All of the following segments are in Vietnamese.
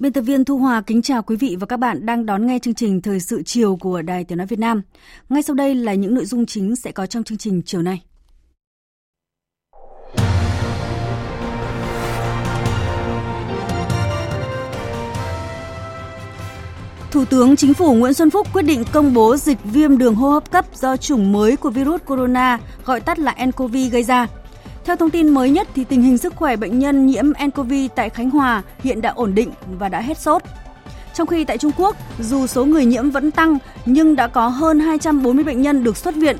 Biên tập viên Thu Hòa kính chào quý vị và các bạn đang đón nghe chương trình Thời sự chiều của Đài Tiếng Nói Việt Nam. Ngay sau đây là những nội dung chính sẽ có trong chương trình chiều nay. Thủ tướng Chính phủ Nguyễn Xuân Phúc quyết định công bố dịch viêm đường hô hấp cấp do chủng mới của virus corona, gọi tắt là nCoV gây ra. Theo thông tin mới nhất thì tình hình sức khỏe bệnh nhân nhiễm nCoV tại Khánh Hòa hiện đã ổn định và đã hết sốt. Trong khi tại Trung Quốc, dù số người nhiễm vẫn tăng nhưng đã có hơn 240 bệnh nhân được xuất viện.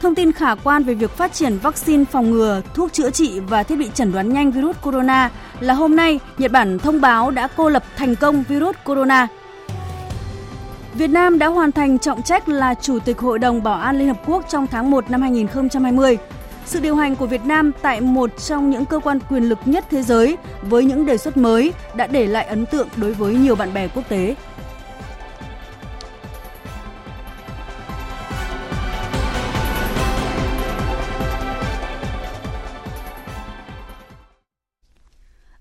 Thông tin khả quan về việc phát triển vaccine phòng ngừa, thuốc chữa trị và thiết bị chẩn đoán nhanh virus corona là hôm nay Nhật Bản thông báo đã cô lập thành công virus corona. Việt Nam đã hoàn thành trọng trách là Chủ tịch Hội đồng Bảo an Liên Hợp Quốc trong tháng 1 năm 2020. Sự điều hành của Việt Nam tại một trong những cơ quan quyền lực nhất thế giới với những đề xuất mới đã để lại ấn tượng đối với nhiều bạn bè quốc tế.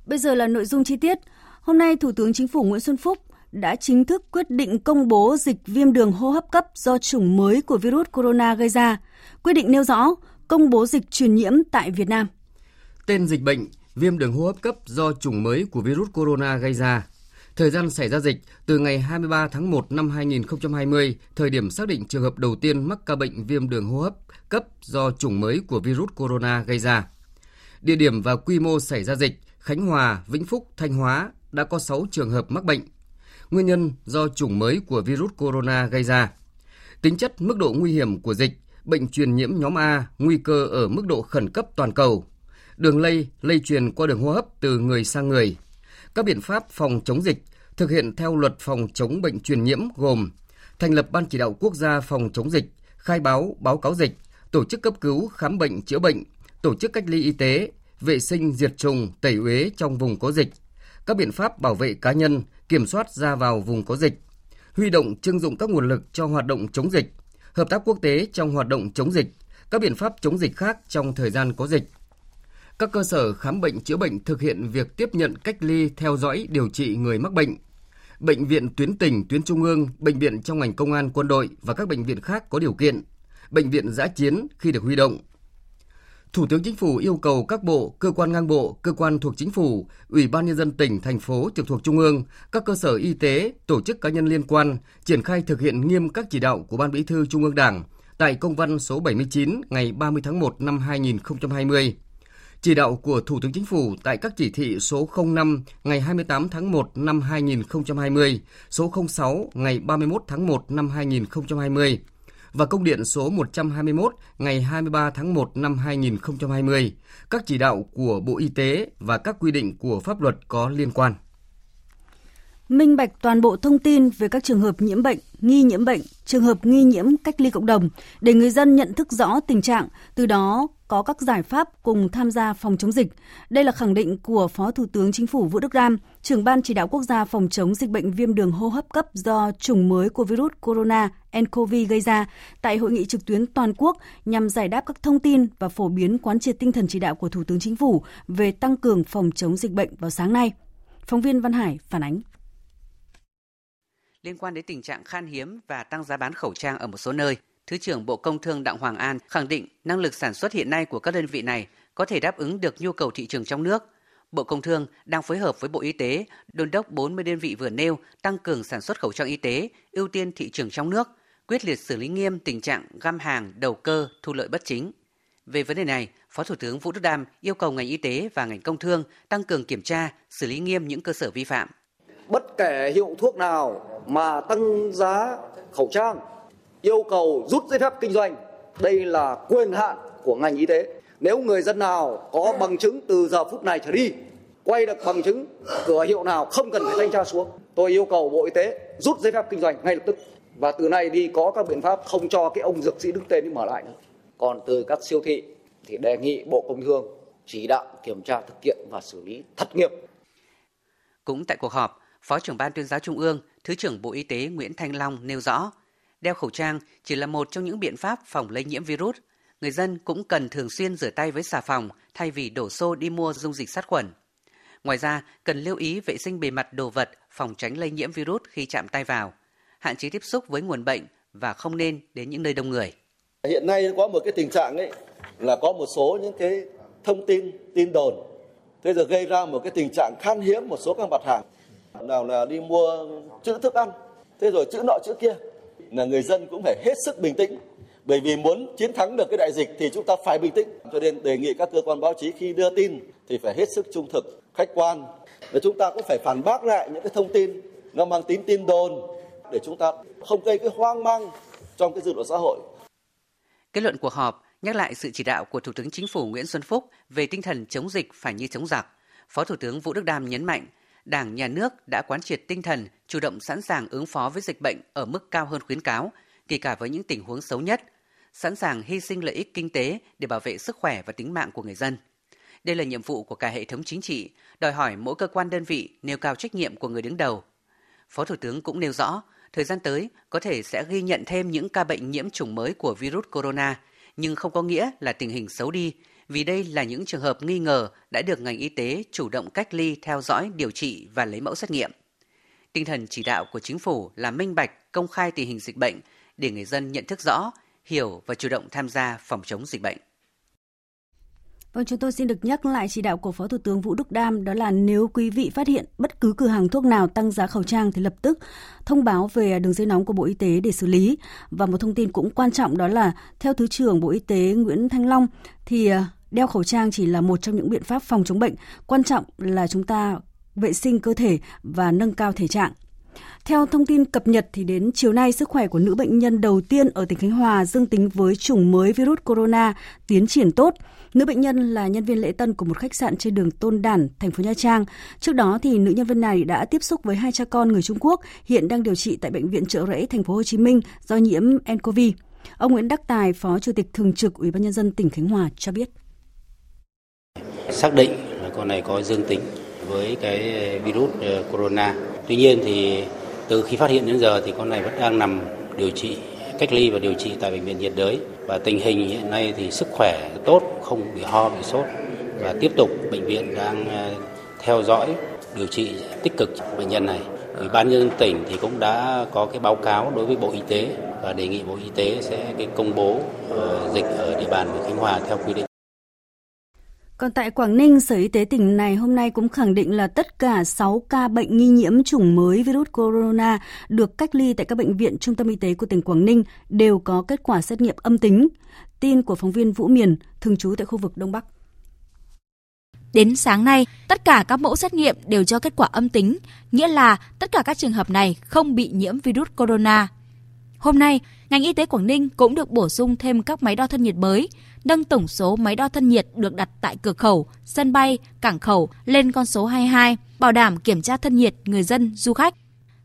Bây giờ là nội dung chi tiết. Hôm nay, Thủ tướng Chính phủ Nguyễn Xuân Phúc đã chính thức quyết định công bố dịch viêm đường hô hấp cấp do chủng mới của virus corona gây ra. Quyết định nêu rõ công bố dịch truyền nhiễm tại Việt Nam. Tên dịch bệnh viêm đường hô hấp cấp do chủng mới của virus corona gây ra. Thời gian xảy ra dịch từ ngày 23 tháng 1 năm 2020, thời điểm xác định trường hợp đầu tiên mắc ca bệnh viêm đường hô hấp cấp do chủng mới của virus corona gây ra. Địa điểm và quy mô xảy ra dịch Khánh Hòa, Vĩnh Phúc, Thanh Hóa đã có 6 trường hợp mắc bệnh. Nguyên nhân do chủng mới của virus corona gây ra. Tính chất mức độ nguy hiểm của dịch bệnh truyền nhiễm nhóm A nguy cơ ở mức độ khẩn cấp toàn cầu, đường lây lây truyền qua đường hô hấp từ người sang người. Các biện pháp phòng chống dịch thực hiện theo luật phòng chống bệnh truyền nhiễm gồm thành lập ban chỉ đạo quốc gia phòng chống dịch, khai báo, báo cáo dịch, tổ chức cấp cứu, khám bệnh, chữa bệnh, tổ chức cách ly y tế, vệ sinh diệt trùng, tẩy uế trong vùng có dịch, các biện pháp bảo vệ cá nhân, kiểm soát ra vào vùng có dịch, huy động trưng dụng các nguồn lực cho hoạt động chống dịch, hợp tác quốc tế trong hoạt động chống dịch, các biện pháp chống dịch khác trong thời gian có dịch. Các cơ sở khám bệnh chữa bệnh thực hiện việc tiếp nhận cách ly, theo dõi, điều trị người mắc bệnh. Bệnh viện tuyến tỉnh, tuyến trung ương, bệnh viện trong ngành công an, quân đội và các bệnh viện khác có điều kiện. Bệnh viện giã chiến khi được huy động. Thủ tướng Chính phủ yêu cầu các bộ, cơ quan ngang bộ, cơ quan thuộc chính phủ, Ủy ban nhân dân tỉnh, thành phố trực thuộc trung ương, các cơ sở y tế, tổ chức cá nhân liên quan triển khai thực hiện nghiêm các chỉ đạo của Ban Bí thư Trung ương Đảng tại công văn số 79 ngày 30 tháng 1 năm 2020. Chỉ đạo của Thủ tướng Chính phủ tại các chỉ thị số 05 ngày 28 tháng 1 năm 2020, số 06 ngày 31 tháng 1 năm 2020 và công điện số 121 ngày 23 tháng 1 năm 2020, các chỉ đạo của Bộ Y tế và các quy định của pháp luật có liên quan. Minh bạch toàn bộ thông tin về các trường hợp nhiễm bệnh, nghi nhiễm bệnh, trường hợp nghi nhiễm cách ly cộng đồng để người dân nhận thức rõ tình trạng, từ đó có các giải pháp cùng tham gia phòng chống dịch. Đây là khẳng định của Phó Thủ tướng Chính phủ Vũ Đức Đam, trưởng ban chỉ đạo quốc gia phòng chống dịch bệnh viêm đường hô hấp cấp do chủng mới của virus corona nCoV gây ra tại hội nghị trực tuyến toàn quốc nhằm giải đáp các thông tin và phổ biến quán triệt tinh thần chỉ đạo của Thủ tướng Chính phủ về tăng cường phòng chống dịch bệnh vào sáng nay. Phóng viên Văn Hải phản ánh liên quan đến tình trạng khan hiếm và tăng giá bán khẩu trang ở một số nơi. Thứ trưởng Bộ Công Thương Đặng Hoàng An khẳng định năng lực sản xuất hiện nay của các đơn vị này có thể đáp ứng được nhu cầu thị trường trong nước. Bộ Công Thương đang phối hợp với Bộ Y tế đôn đốc 40 đơn vị vừa nêu tăng cường sản xuất khẩu trang y tế, ưu tiên thị trường trong nước, quyết liệt xử lý nghiêm tình trạng găm hàng, đầu cơ, thu lợi bất chính. Về vấn đề này, Phó Thủ tướng Vũ Đức Đam yêu cầu ngành y tế và ngành công thương tăng cường kiểm tra, xử lý nghiêm những cơ sở vi phạm. Bất kể hiệu thuốc nào mà tăng giá khẩu trang, yêu cầu rút giấy phép kinh doanh, đây là quyền hạn của ngành y tế. Nếu người dân nào có bằng chứng từ giờ phút này trở đi, quay được bằng chứng cửa hiệu nào không cần phải thanh tra xuống, tôi yêu cầu Bộ Y tế rút giấy phép kinh doanh ngay lập tức và từ nay đi có các biện pháp không cho cái ông dược sĩ đứng tên đi mở lại nữa. Còn từ các siêu thị thì đề nghị Bộ Công Thương chỉ đạo kiểm tra thực hiện và xử lý thật nghiêm. Cũng tại cuộc họp, Phó trưởng Ban tuyên giáo Trung ương, Thứ trưởng Bộ Y tế Nguyễn Thanh Long nêu rõ, đeo khẩu trang chỉ là một trong những biện pháp phòng lây nhiễm virus. Người dân cũng cần thường xuyên rửa tay với xà phòng thay vì đổ xô đi mua dung dịch sát khuẩn. Ngoài ra, cần lưu ý vệ sinh bề mặt đồ vật phòng tránh lây nhiễm virus khi chạm tay vào, hạn chế tiếp xúc với nguồn bệnh và không nên đến những nơi đông người. Hiện nay có một cái tình trạng ấy là có một số những cái thông tin, tin đồn. Thế giờ gây ra một cái tình trạng khan hiếm một số các mặt hàng. Nào là đi mua chữ thức ăn, thế rồi chữ nọ chữ kia. Là người dân cũng phải hết sức bình tĩnh. Bởi vì muốn chiến thắng được cái đại dịch thì chúng ta phải bình tĩnh. Cho nên đề nghị các cơ quan báo chí khi đưa tin thì phải hết sức trung thực, khách quan. Và chúng ta cũng phải phản bác lại những cái thông tin nó mang tính tin đồn để chúng ta không gây cái hoang mang trong cái dư luận xã hội. Kết luận cuộc họp nhắc lại sự chỉ đạo của Thủ tướng Chính phủ Nguyễn Xuân Phúc về tinh thần chống dịch phải như chống giặc. Phó Thủ tướng Vũ Đức Đam nhấn mạnh, Đảng, Nhà nước đã quán triệt tinh thần chủ động sẵn sàng ứng phó với dịch bệnh ở mức cao hơn khuyến cáo, kể cả với những tình huống xấu nhất, sẵn sàng hy sinh lợi ích kinh tế để bảo vệ sức khỏe và tính mạng của người dân. Đây là nhiệm vụ của cả hệ thống chính trị, đòi hỏi mỗi cơ quan đơn vị nêu cao trách nhiệm của người đứng đầu. Phó Thủ tướng cũng nêu rõ, thời gian tới có thể sẽ ghi nhận thêm những ca bệnh nhiễm chủng mới của virus corona, nhưng không có nghĩa là tình hình xấu đi, vì đây là những trường hợp nghi ngờ đã được ngành y tế chủ động cách ly, theo dõi, điều trị và lấy mẫu xét nghiệm. Tinh thần chỉ đạo của chính phủ là minh bạch, công khai tình hình dịch bệnh để người dân nhận thức rõ, hiểu và chủ động tham gia phòng chống dịch bệnh. Vâng, chúng tôi xin được nhắc lại chỉ đạo của Phó Thủ tướng Vũ Đức Đam đó là nếu quý vị phát hiện bất cứ cửa hàng thuốc nào tăng giá khẩu trang thì lập tức thông báo về đường dây nóng của Bộ Y tế để xử lý. Và một thông tin cũng quan trọng đó là theo Thứ trưởng Bộ Y tế Nguyễn Thanh Long thì à, đeo khẩu trang chỉ là một trong những biện pháp phòng chống bệnh. Quan trọng là chúng ta vệ sinh cơ thể và nâng cao thể trạng. Theo thông tin cập nhật thì đến chiều nay sức khỏe của nữ bệnh nhân đầu tiên ở tỉnh Khánh Hòa dương tính với chủng mới virus corona tiến triển tốt. Nữ bệnh nhân là nhân viên lễ tân của một khách sạn trên đường Tôn Đản, thành phố Nha Trang. Trước đó thì nữ nhân viên này đã tiếp xúc với hai cha con người Trung Quốc, hiện đang điều trị tại bệnh viện Trợ Rẫy, thành phố Hồ Chí Minh do nhiễm nCoV. Ông Nguyễn Đắc Tài, Phó Chủ tịch Thường trực Ủy ban nhân dân tỉnh Khánh Hòa cho biết. Xác định là con này có dương tính với cái virus ờ, corona. Tuy nhiên thì từ khi phát hiện đến giờ thì con này vẫn đang nằm điều trị cách ly và điều trị tại bệnh viện nhiệt đới và tình hình hiện nay thì sức khỏe tốt, không bị ho, bị sốt và tiếp tục bệnh viện đang ờ, theo dõi điều trị tích cực bệnh nhân này. Ủy ban nhân dân tỉnh thì cũng đã có cái báo cáo đối với Bộ Y tế và đề nghị Bộ Y tế sẽ cái công bố ờ, dịch ở địa bàn của Khánh Hòa theo quy định. Còn tại Quảng Ninh, Sở Y tế tỉnh này hôm nay cũng khẳng định là tất cả 6 ca bệnh nghi nhiễm chủng mới virus corona được cách ly tại các bệnh viện trung tâm y tế của tỉnh Quảng Ninh đều có kết quả xét nghiệm âm tính. Tin của phóng viên Vũ Miền, thường trú tại khu vực Đông Bắc. Đến sáng nay, tất cả các mẫu xét nghiệm đều cho kết quả âm tính, nghĩa là tất cả các trường hợp này không bị nhiễm virus corona. Hôm nay, ngành y tế Quảng Ninh cũng được bổ sung thêm các máy đo thân nhiệt mới, nâng tổng số máy đo thân nhiệt được đặt tại cửa khẩu, sân bay, cảng khẩu lên con số 22, bảo đảm kiểm tra thân nhiệt người dân, du khách.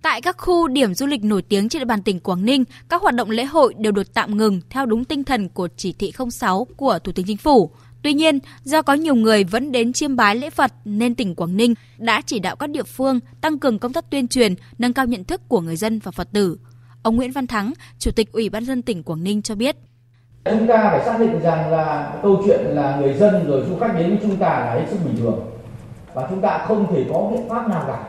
Tại các khu điểm du lịch nổi tiếng trên địa bàn tỉnh Quảng Ninh, các hoạt động lễ hội đều được tạm ngừng theo đúng tinh thần của chỉ thị 06 của Thủ tướng Chính phủ. Tuy nhiên, do có nhiều người vẫn đến chiêm bái lễ Phật nên tỉnh Quảng Ninh đã chỉ đạo các địa phương tăng cường công tác tuyên truyền, nâng cao nhận thức của người dân và Phật tử. Ông Nguyễn Văn Thắng, Chủ tịch Ủy ban dân tỉnh Quảng Ninh cho biết. Chúng ta phải xác định rằng là câu chuyện là người dân rồi du khách đến với chúng ta là hết sức bình thường. Và chúng ta không thể có biện pháp nào cả.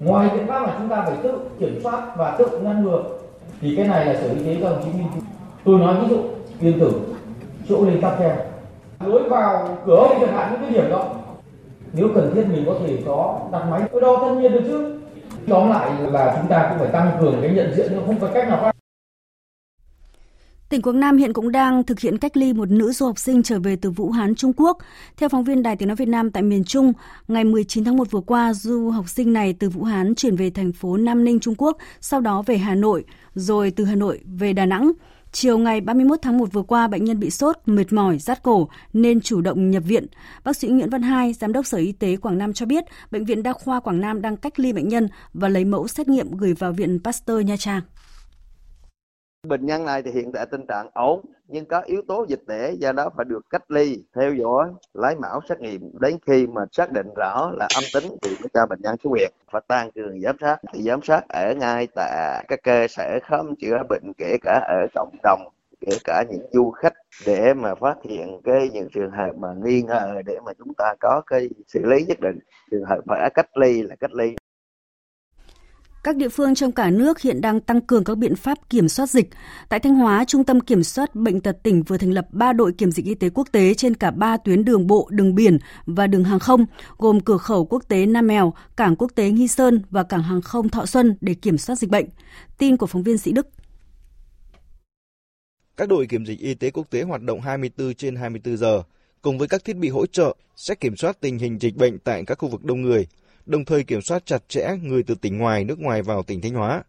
Ngoài biện pháp là chúng ta phải tự kiểm soát và tự ngăn ngừa. Thì cái này là Sở Y tế cho đồng chí minh Tôi nói ví dụ, yên tử, chỗ lên cáp theo. Lối vào cửa chẳng hạn những cái điểm đó. Nếu cần thiết mình có thể có đặt máy đo thân nhiệt được chứ. Tóm lại là chúng ta cũng phải tăng cường cái nhận diện, không có cách nào khác. Tỉnh Quảng Nam hiện cũng đang thực hiện cách ly một nữ du học sinh trở về từ Vũ Hán, Trung Quốc. Theo phóng viên Đài Tiếng Nói Việt Nam tại miền Trung, ngày 19 tháng 1 vừa qua, du học sinh này từ Vũ Hán chuyển về thành phố Nam Ninh, Trung Quốc, sau đó về Hà Nội, rồi từ Hà Nội về Đà Nẵng. Chiều ngày 31 tháng 1 vừa qua, bệnh nhân bị sốt, mệt mỏi, rát cổ nên chủ động nhập viện. Bác sĩ Nguyễn Văn Hai, Giám đốc Sở Y tế Quảng Nam cho biết, Bệnh viện Đa khoa Quảng Nam đang cách ly bệnh nhân và lấy mẫu xét nghiệm gửi vào Viện Pasteur Nha Trang. Bệnh nhân này thì hiện tại tình trạng ổn nhưng có yếu tố dịch tễ do đó phải được cách ly, theo dõi, lấy mẫu xét nghiệm đến khi mà xác định rõ là âm tính thì mới cho bệnh nhân xuất viện. Và tăng cường giám sát thì giám sát ở ngay tại các cơ sở khám chữa bệnh kể cả ở cộng đồng kể cả những du khách để mà phát hiện cái những trường hợp mà nghi ngờ để mà chúng ta có cái xử lý nhất định. Trường hợp phải cách ly là cách ly các địa phương trong cả nước hiện đang tăng cường các biện pháp kiểm soát dịch. Tại Thanh Hóa, Trung tâm Kiểm soát Bệnh tật tỉnh vừa thành lập 3 đội kiểm dịch y tế quốc tế trên cả 3 tuyến đường bộ, đường biển và đường hàng không, gồm cửa khẩu quốc tế Nam Mèo, cảng quốc tế Nghi Sơn và cảng hàng không Thọ Xuân để kiểm soát dịch bệnh. Tin của phóng viên Sĩ Đức. Các đội kiểm dịch y tế quốc tế hoạt động 24 trên 24 giờ, cùng với các thiết bị hỗ trợ sẽ kiểm soát tình hình dịch bệnh tại các khu vực đông người, đồng thời kiểm soát chặt chẽ người từ tỉnh ngoài, nước ngoài vào tỉnh Thanh Hóa.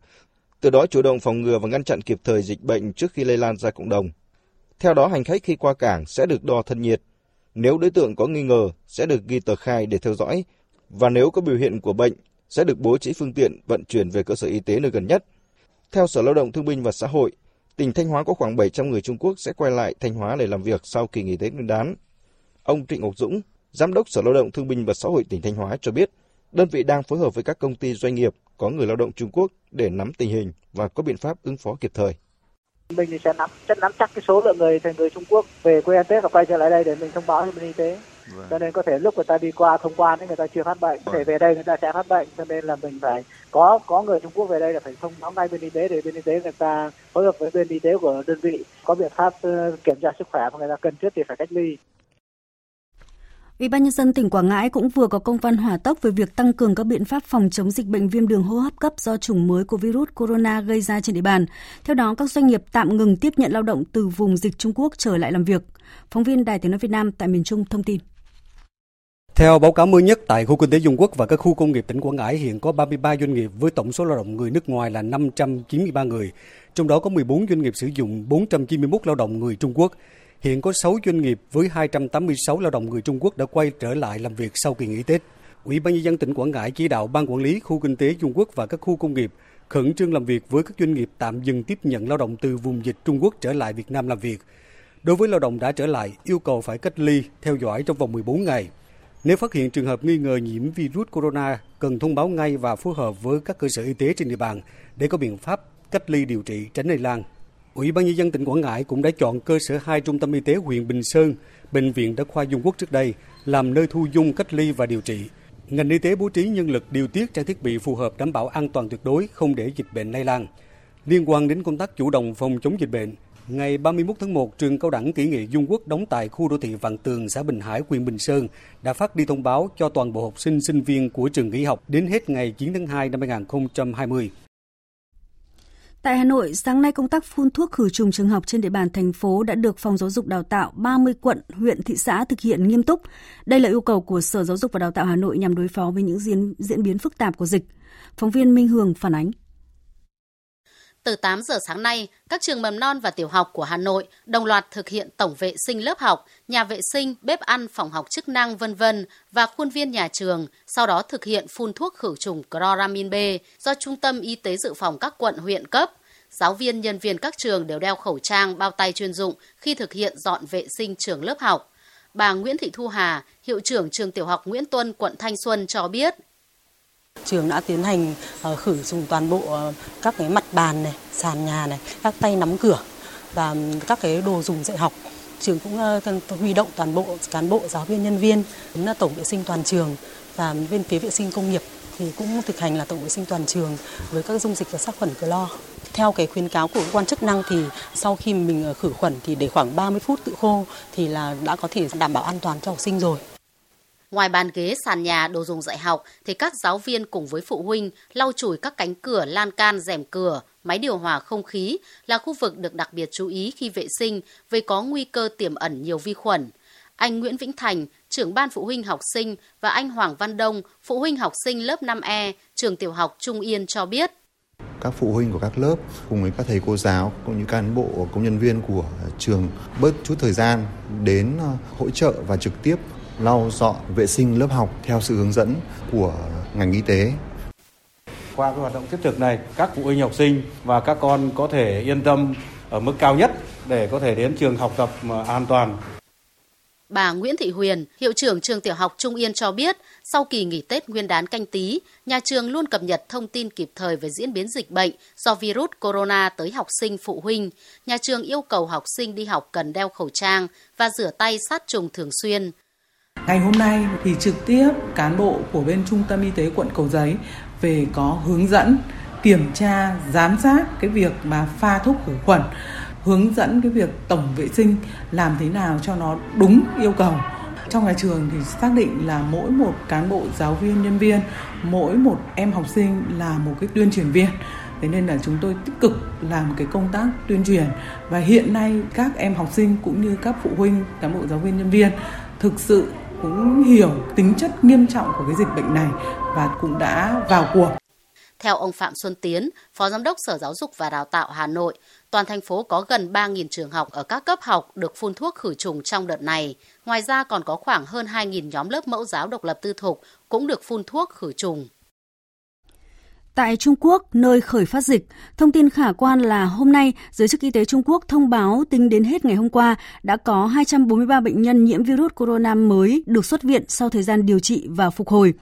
Từ đó chủ động phòng ngừa và ngăn chặn kịp thời dịch bệnh trước khi lây lan ra cộng đồng. Theo đó, hành khách khi qua cảng sẽ được đo thân nhiệt. Nếu đối tượng có nghi ngờ sẽ được ghi tờ khai để theo dõi và nếu có biểu hiện của bệnh sẽ được bố trí phương tiện vận chuyển về cơ sở y tế nơi gần nhất. Theo Sở Lao động Thương binh và Xã hội, tỉnh Thanh Hóa có khoảng 700 người Trung Quốc sẽ quay lại Thanh Hóa để làm việc sau kỳ nghỉ Tết Nguyên đán. Ông Trịnh Ngọc Dũng, Giám đốc Sở Lao động Thương binh và Xã hội tỉnh Thanh Hóa cho biết, đơn vị đang phối hợp với các công ty doanh nghiệp có người lao động Trung Quốc để nắm tình hình và có biện pháp ứng phó kịp thời. Mình sẽ nắm sẽ nắm chắc cái số lượng người thành người Trung Quốc về quê ăn Tết và quay trở lại đây để mình thông báo cho bên y tế. Vâng. Cho nên có thể lúc người ta đi qua thông quan người ta chưa phát bệnh, có thể về đây người ta sẽ phát bệnh cho nên là mình phải có có người Trung Quốc về đây là phải thông báo ngay bên y tế để bên y tế người ta phối hợp với bên y tế của đơn vị có biện pháp ờ, kiểm tra sức khỏe và người ta cần thiết thì phải cách ly. Ủy ban nhân dân tỉnh Quảng Ngãi cũng vừa có công văn hỏa tốc về việc tăng cường các biện pháp phòng chống dịch bệnh viêm đường hô hấp cấp do chủng mới của virus corona gây ra trên địa bàn. Theo đó, các doanh nghiệp tạm ngừng tiếp nhận lao động từ vùng dịch Trung Quốc trở lại làm việc. Phóng viên Đài Tiếng nói Việt Nam tại miền Trung thông tin. Theo báo cáo mới nhất tại khu kinh tế Dung Quốc và các khu công nghiệp tỉnh Quảng Ngãi hiện có 33 doanh nghiệp với tổng số lao động người nước ngoài là 593 người, trong đó có 14 doanh nghiệp sử dụng 491 lao động người Trung Quốc. Hiện có 6 doanh nghiệp với 286 lao động người Trung Quốc đã quay trở lại làm việc sau kỳ nghỉ Tết. Ủy ban nhân dân tỉnh Quảng Ngãi chỉ đạo ban quản lý khu kinh tế Trung Quốc và các khu công nghiệp khẩn trương làm việc với các doanh nghiệp tạm dừng tiếp nhận lao động từ vùng dịch Trung Quốc trở lại Việt Nam làm việc. Đối với lao động đã trở lại, yêu cầu phải cách ly, theo dõi trong vòng 14 ngày. Nếu phát hiện trường hợp nghi ngờ nhiễm virus corona, cần thông báo ngay và phối hợp với các cơ sở y tế trên địa bàn để có biện pháp cách ly điều trị tránh lây lan. Ủy ban nhân dân tỉnh Quảng Ngãi cũng đã chọn cơ sở hai trung tâm y tế huyện Bình Sơn, bệnh viện Đa khoa Dung Quốc trước đây làm nơi thu dung cách ly và điều trị. Ngành y tế bố trí nhân lực điều tiết trang thiết bị phù hợp đảm bảo an toàn tuyệt đối, không để dịch bệnh lây lan. Liên quan đến công tác chủ động phòng chống dịch bệnh, ngày 31 tháng 1, trường cao đẳng kỹ nghệ Dung Quốc đóng tại khu đô thị Vạn Tường, xã Bình Hải, huyện Bình Sơn đã phát đi thông báo cho toàn bộ học sinh sinh viên của trường nghỉ học đến hết ngày 9 tháng 2 năm 2020. Tại Hà Nội, sáng nay công tác phun thuốc khử trùng trường học trên địa bàn thành phố đã được Phòng Giáo dục Đào tạo 30 quận, huyện, thị xã thực hiện nghiêm túc. Đây là yêu cầu của Sở Giáo dục và Đào tạo Hà Nội nhằm đối phó với những diễn, diễn biến phức tạp của dịch. Phóng viên Minh Hường phản ánh. Từ 8 giờ sáng nay, các trường mầm non và tiểu học của Hà Nội đồng loạt thực hiện tổng vệ sinh lớp học, nhà vệ sinh, bếp ăn, phòng học chức năng vân vân và khuôn viên nhà trường, sau đó thực hiện phun thuốc khử trùng chloramin B do Trung tâm Y tế dự phòng các quận huyện cấp. Giáo viên, nhân viên các trường đều đeo khẩu trang, bao tay chuyên dụng khi thực hiện dọn vệ sinh trường lớp học. Bà Nguyễn Thị Thu Hà, hiệu trưởng trường tiểu học Nguyễn Tuân, quận Thanh Xuân cho biết, Trường đã tiến hành ờ, khử trùng toàn bộ ờ, các cái mặt bàn này, sàn nhà này, các tay nắm cửa và các cái đồ dùng dạy học. Trường cũng ờ, huy động toàn bộ cán bộ, giáo viên, nhân viên là tổng vệ sinh toàn trường và bên phía vệ sinh công nghiệp thì cũng thực hành là tổng vệ sinh toàn trường với các dung dịch và sát khuẩn clo. Theo cái khuyến cáo của cơ quan chức năng thì sau khi mình khử khuẩn thì để khoảng 30 phút tự khô thì là đã có thể đảm bảo an toàn cho học sinh rồi. Ngoài bàn ghế, sàn nhà, đồ dùng dạy học thì các giáo viên cùng với phụ huynh lau chùi các cánh cửa, lan can, rèm cửa, máy điều hòa không khí là khu vực được đặc biệt chú ý khi vệ sinh vì có nguy cơ tiềm ẩn nhiều vi khuẩn. Anh Nguyễn Vĩnh Thành, trưởng ban phụ huynh học sinh và anh Hoàng Văn Đông, phụ huynh học sinh lớp 5E, trường tiểu học Trung Yên cho biết. Các phụ huynh của các lớp cùng với các thầy cô giáo cũng như cán bộ công nhân viên của trường bớt chút thời gian đến ờ, hỗ trợ và trực tiếp lau dọn vệ sinh lớp học theo sự hướng dẫn của ngành y tế. Qua cái hoạt động thiết thực này, các phụ huynh học sinh và các con có thể yên tâm ở mức cao nhất để có thể đến trường học tập an toàn. Bà Nguyễn Thị Huyền, hiệu trưởng trường tiểu học Trung Yên cho biết, sau kỳ nghỉ Tết Nguyên đán canh tí, nhà trường luôn cập nhật thông tin kịp thời về diễn biến dịch bệnh do virus corona tới học sinh phụ huynh. Nhà trường yêu cầu học sinh đi học cần đeo khẩu trang và rửa tay sát trùng thường xuyên. Ngày hôm nay thì trực tiếp cán bộ của bên Trung tâm Y tế quận Cầu Giấy về có hướng dẫn kiểm tra, giám sát cái việc mà pha thuốc khử khuẩn, hướng dẫn cái việc tổng vệ sinh làm thế nào cho nó đúng yêu cầu. Trong nhà trường thì xác định là mỗi một cán bộ giáo viên nhân viên, mỗi một em học sinh là một cái tuyên truyền viên. Thế nên là chúng tôi tích cực làm cái công tác tuyên truyền và hiện nay các em học sinh cũng như các phụ huynh, cán bộ giáo viên nhân viên thực sự cũng hiểu tính chất nghiêm trọng của cái dịch bệnh này và cũng đã vào cuộc. Theo ông Phạm Xuân Tiến, Phó Giám đốc Sở Giáo dục và Đào tạo Hà Nội, toàn thành phố có gần 3.000 trường học ở các cấp học được phun thuốc khử trùng trong đợt này. Ngoài ra còn có khoảng hơn 2.000 nhóm lớp mẫu giáo độc lập tư thục cũng được phun thuốc khử trùng. Tại Trung Quốc, nơi khởi phát dịch, thông tin khả quan là hôm nay, giới chức y tế Trung Quốc thông báo tính đến hết ngày hôm qua đã có 243 bệnh nhân nhiễm virus corona mới được xuất viện sau thời gian điều trị và phục hồi.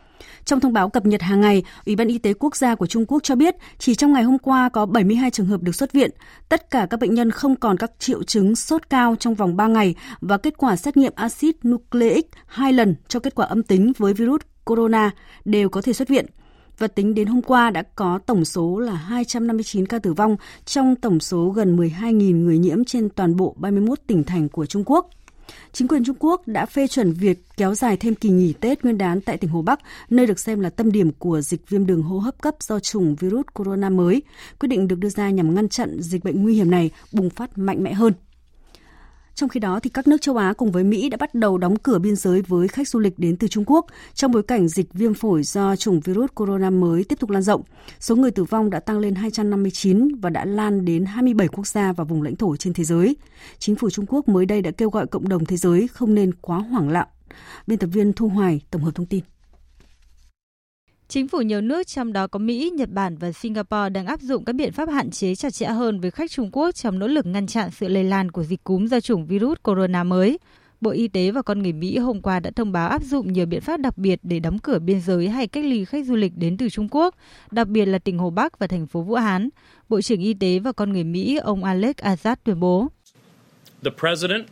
Trong thông báo cập nhật hàng ngày, Ủy ban Y tế Quốc gia của Trung Quốc cho biết chỉ trong ngày hôm qua có 72 trường hợp được xuất viện. Tất cả các bệnh nhân không còn các triệu chứng sốt cao trong vòng 3 ngày và kết quả xét nghiệm axit nucleic hai lần cho kết quả âm tính với virus corona đều có thể xuất viện và tính đến hôm qua đã có tổng số là 259 ca tử vong trong tổng số gần 12.000 người nhiễm trên toàn bộ 31 tỉnh thành của Trung Quốc. Chính quyền Trung Quốc đã phê chuẩn việc kéo dài thêm kỳ nghỉ Tết Nguyên đán tại tỉnh Hồ Bắc, nơi được xem là tâm điểm của dịch viêm đường hô hấp cấp do chủng virus corona mới. Quyết định được đưa ra nhằm ngăn chặn dịch bệnh nguy hiểm này bùng phát mạnh mẽ hơn. Trong khi đó, thì các nước châu Á cùng với Mỹ đã bắt đầu đóng cửa biên giới với khách du lịch đến từ Trung Quốc trong bối cảnh dịch viêm phổi do chủng virus corona mới tiếp tục lan rộng. Số người tử vong đã tăng lên 259 và đã lan đến 27 quốc gia và vùng lãnh thổ trên thế giới. Chính phủ Trung Quốc mới đây đã kêu gọi cộng đồng thế giới không nên quá hoảng loạn. Biên tập viên Thu Hoài tổng hợp thông tin. Chính phủ nhiều nước trong đó có Mỹ, Nhật Bản và Singapore đang áp dụng các biện pháp hạn chế chặt chẽ hơn với khách Trung Quốc trong nỗ lực ngăn chặn sự lây lan của dịch cúm do chủng virus corona mới. Bộ Y tế và con người Mỹ hôm qua đã thông báo áp dụng nhiều biện pháp đặc biệt để đóng cửa biên giới hay cách ly khách du lịch đến từ Trung Quốc, đặc biệt là tỉnh Hồ Bắc và thành phố Vũ Hán. Bộ trưởng Y tế và con người Mỹ ông Alex Azad tuyên bố. The president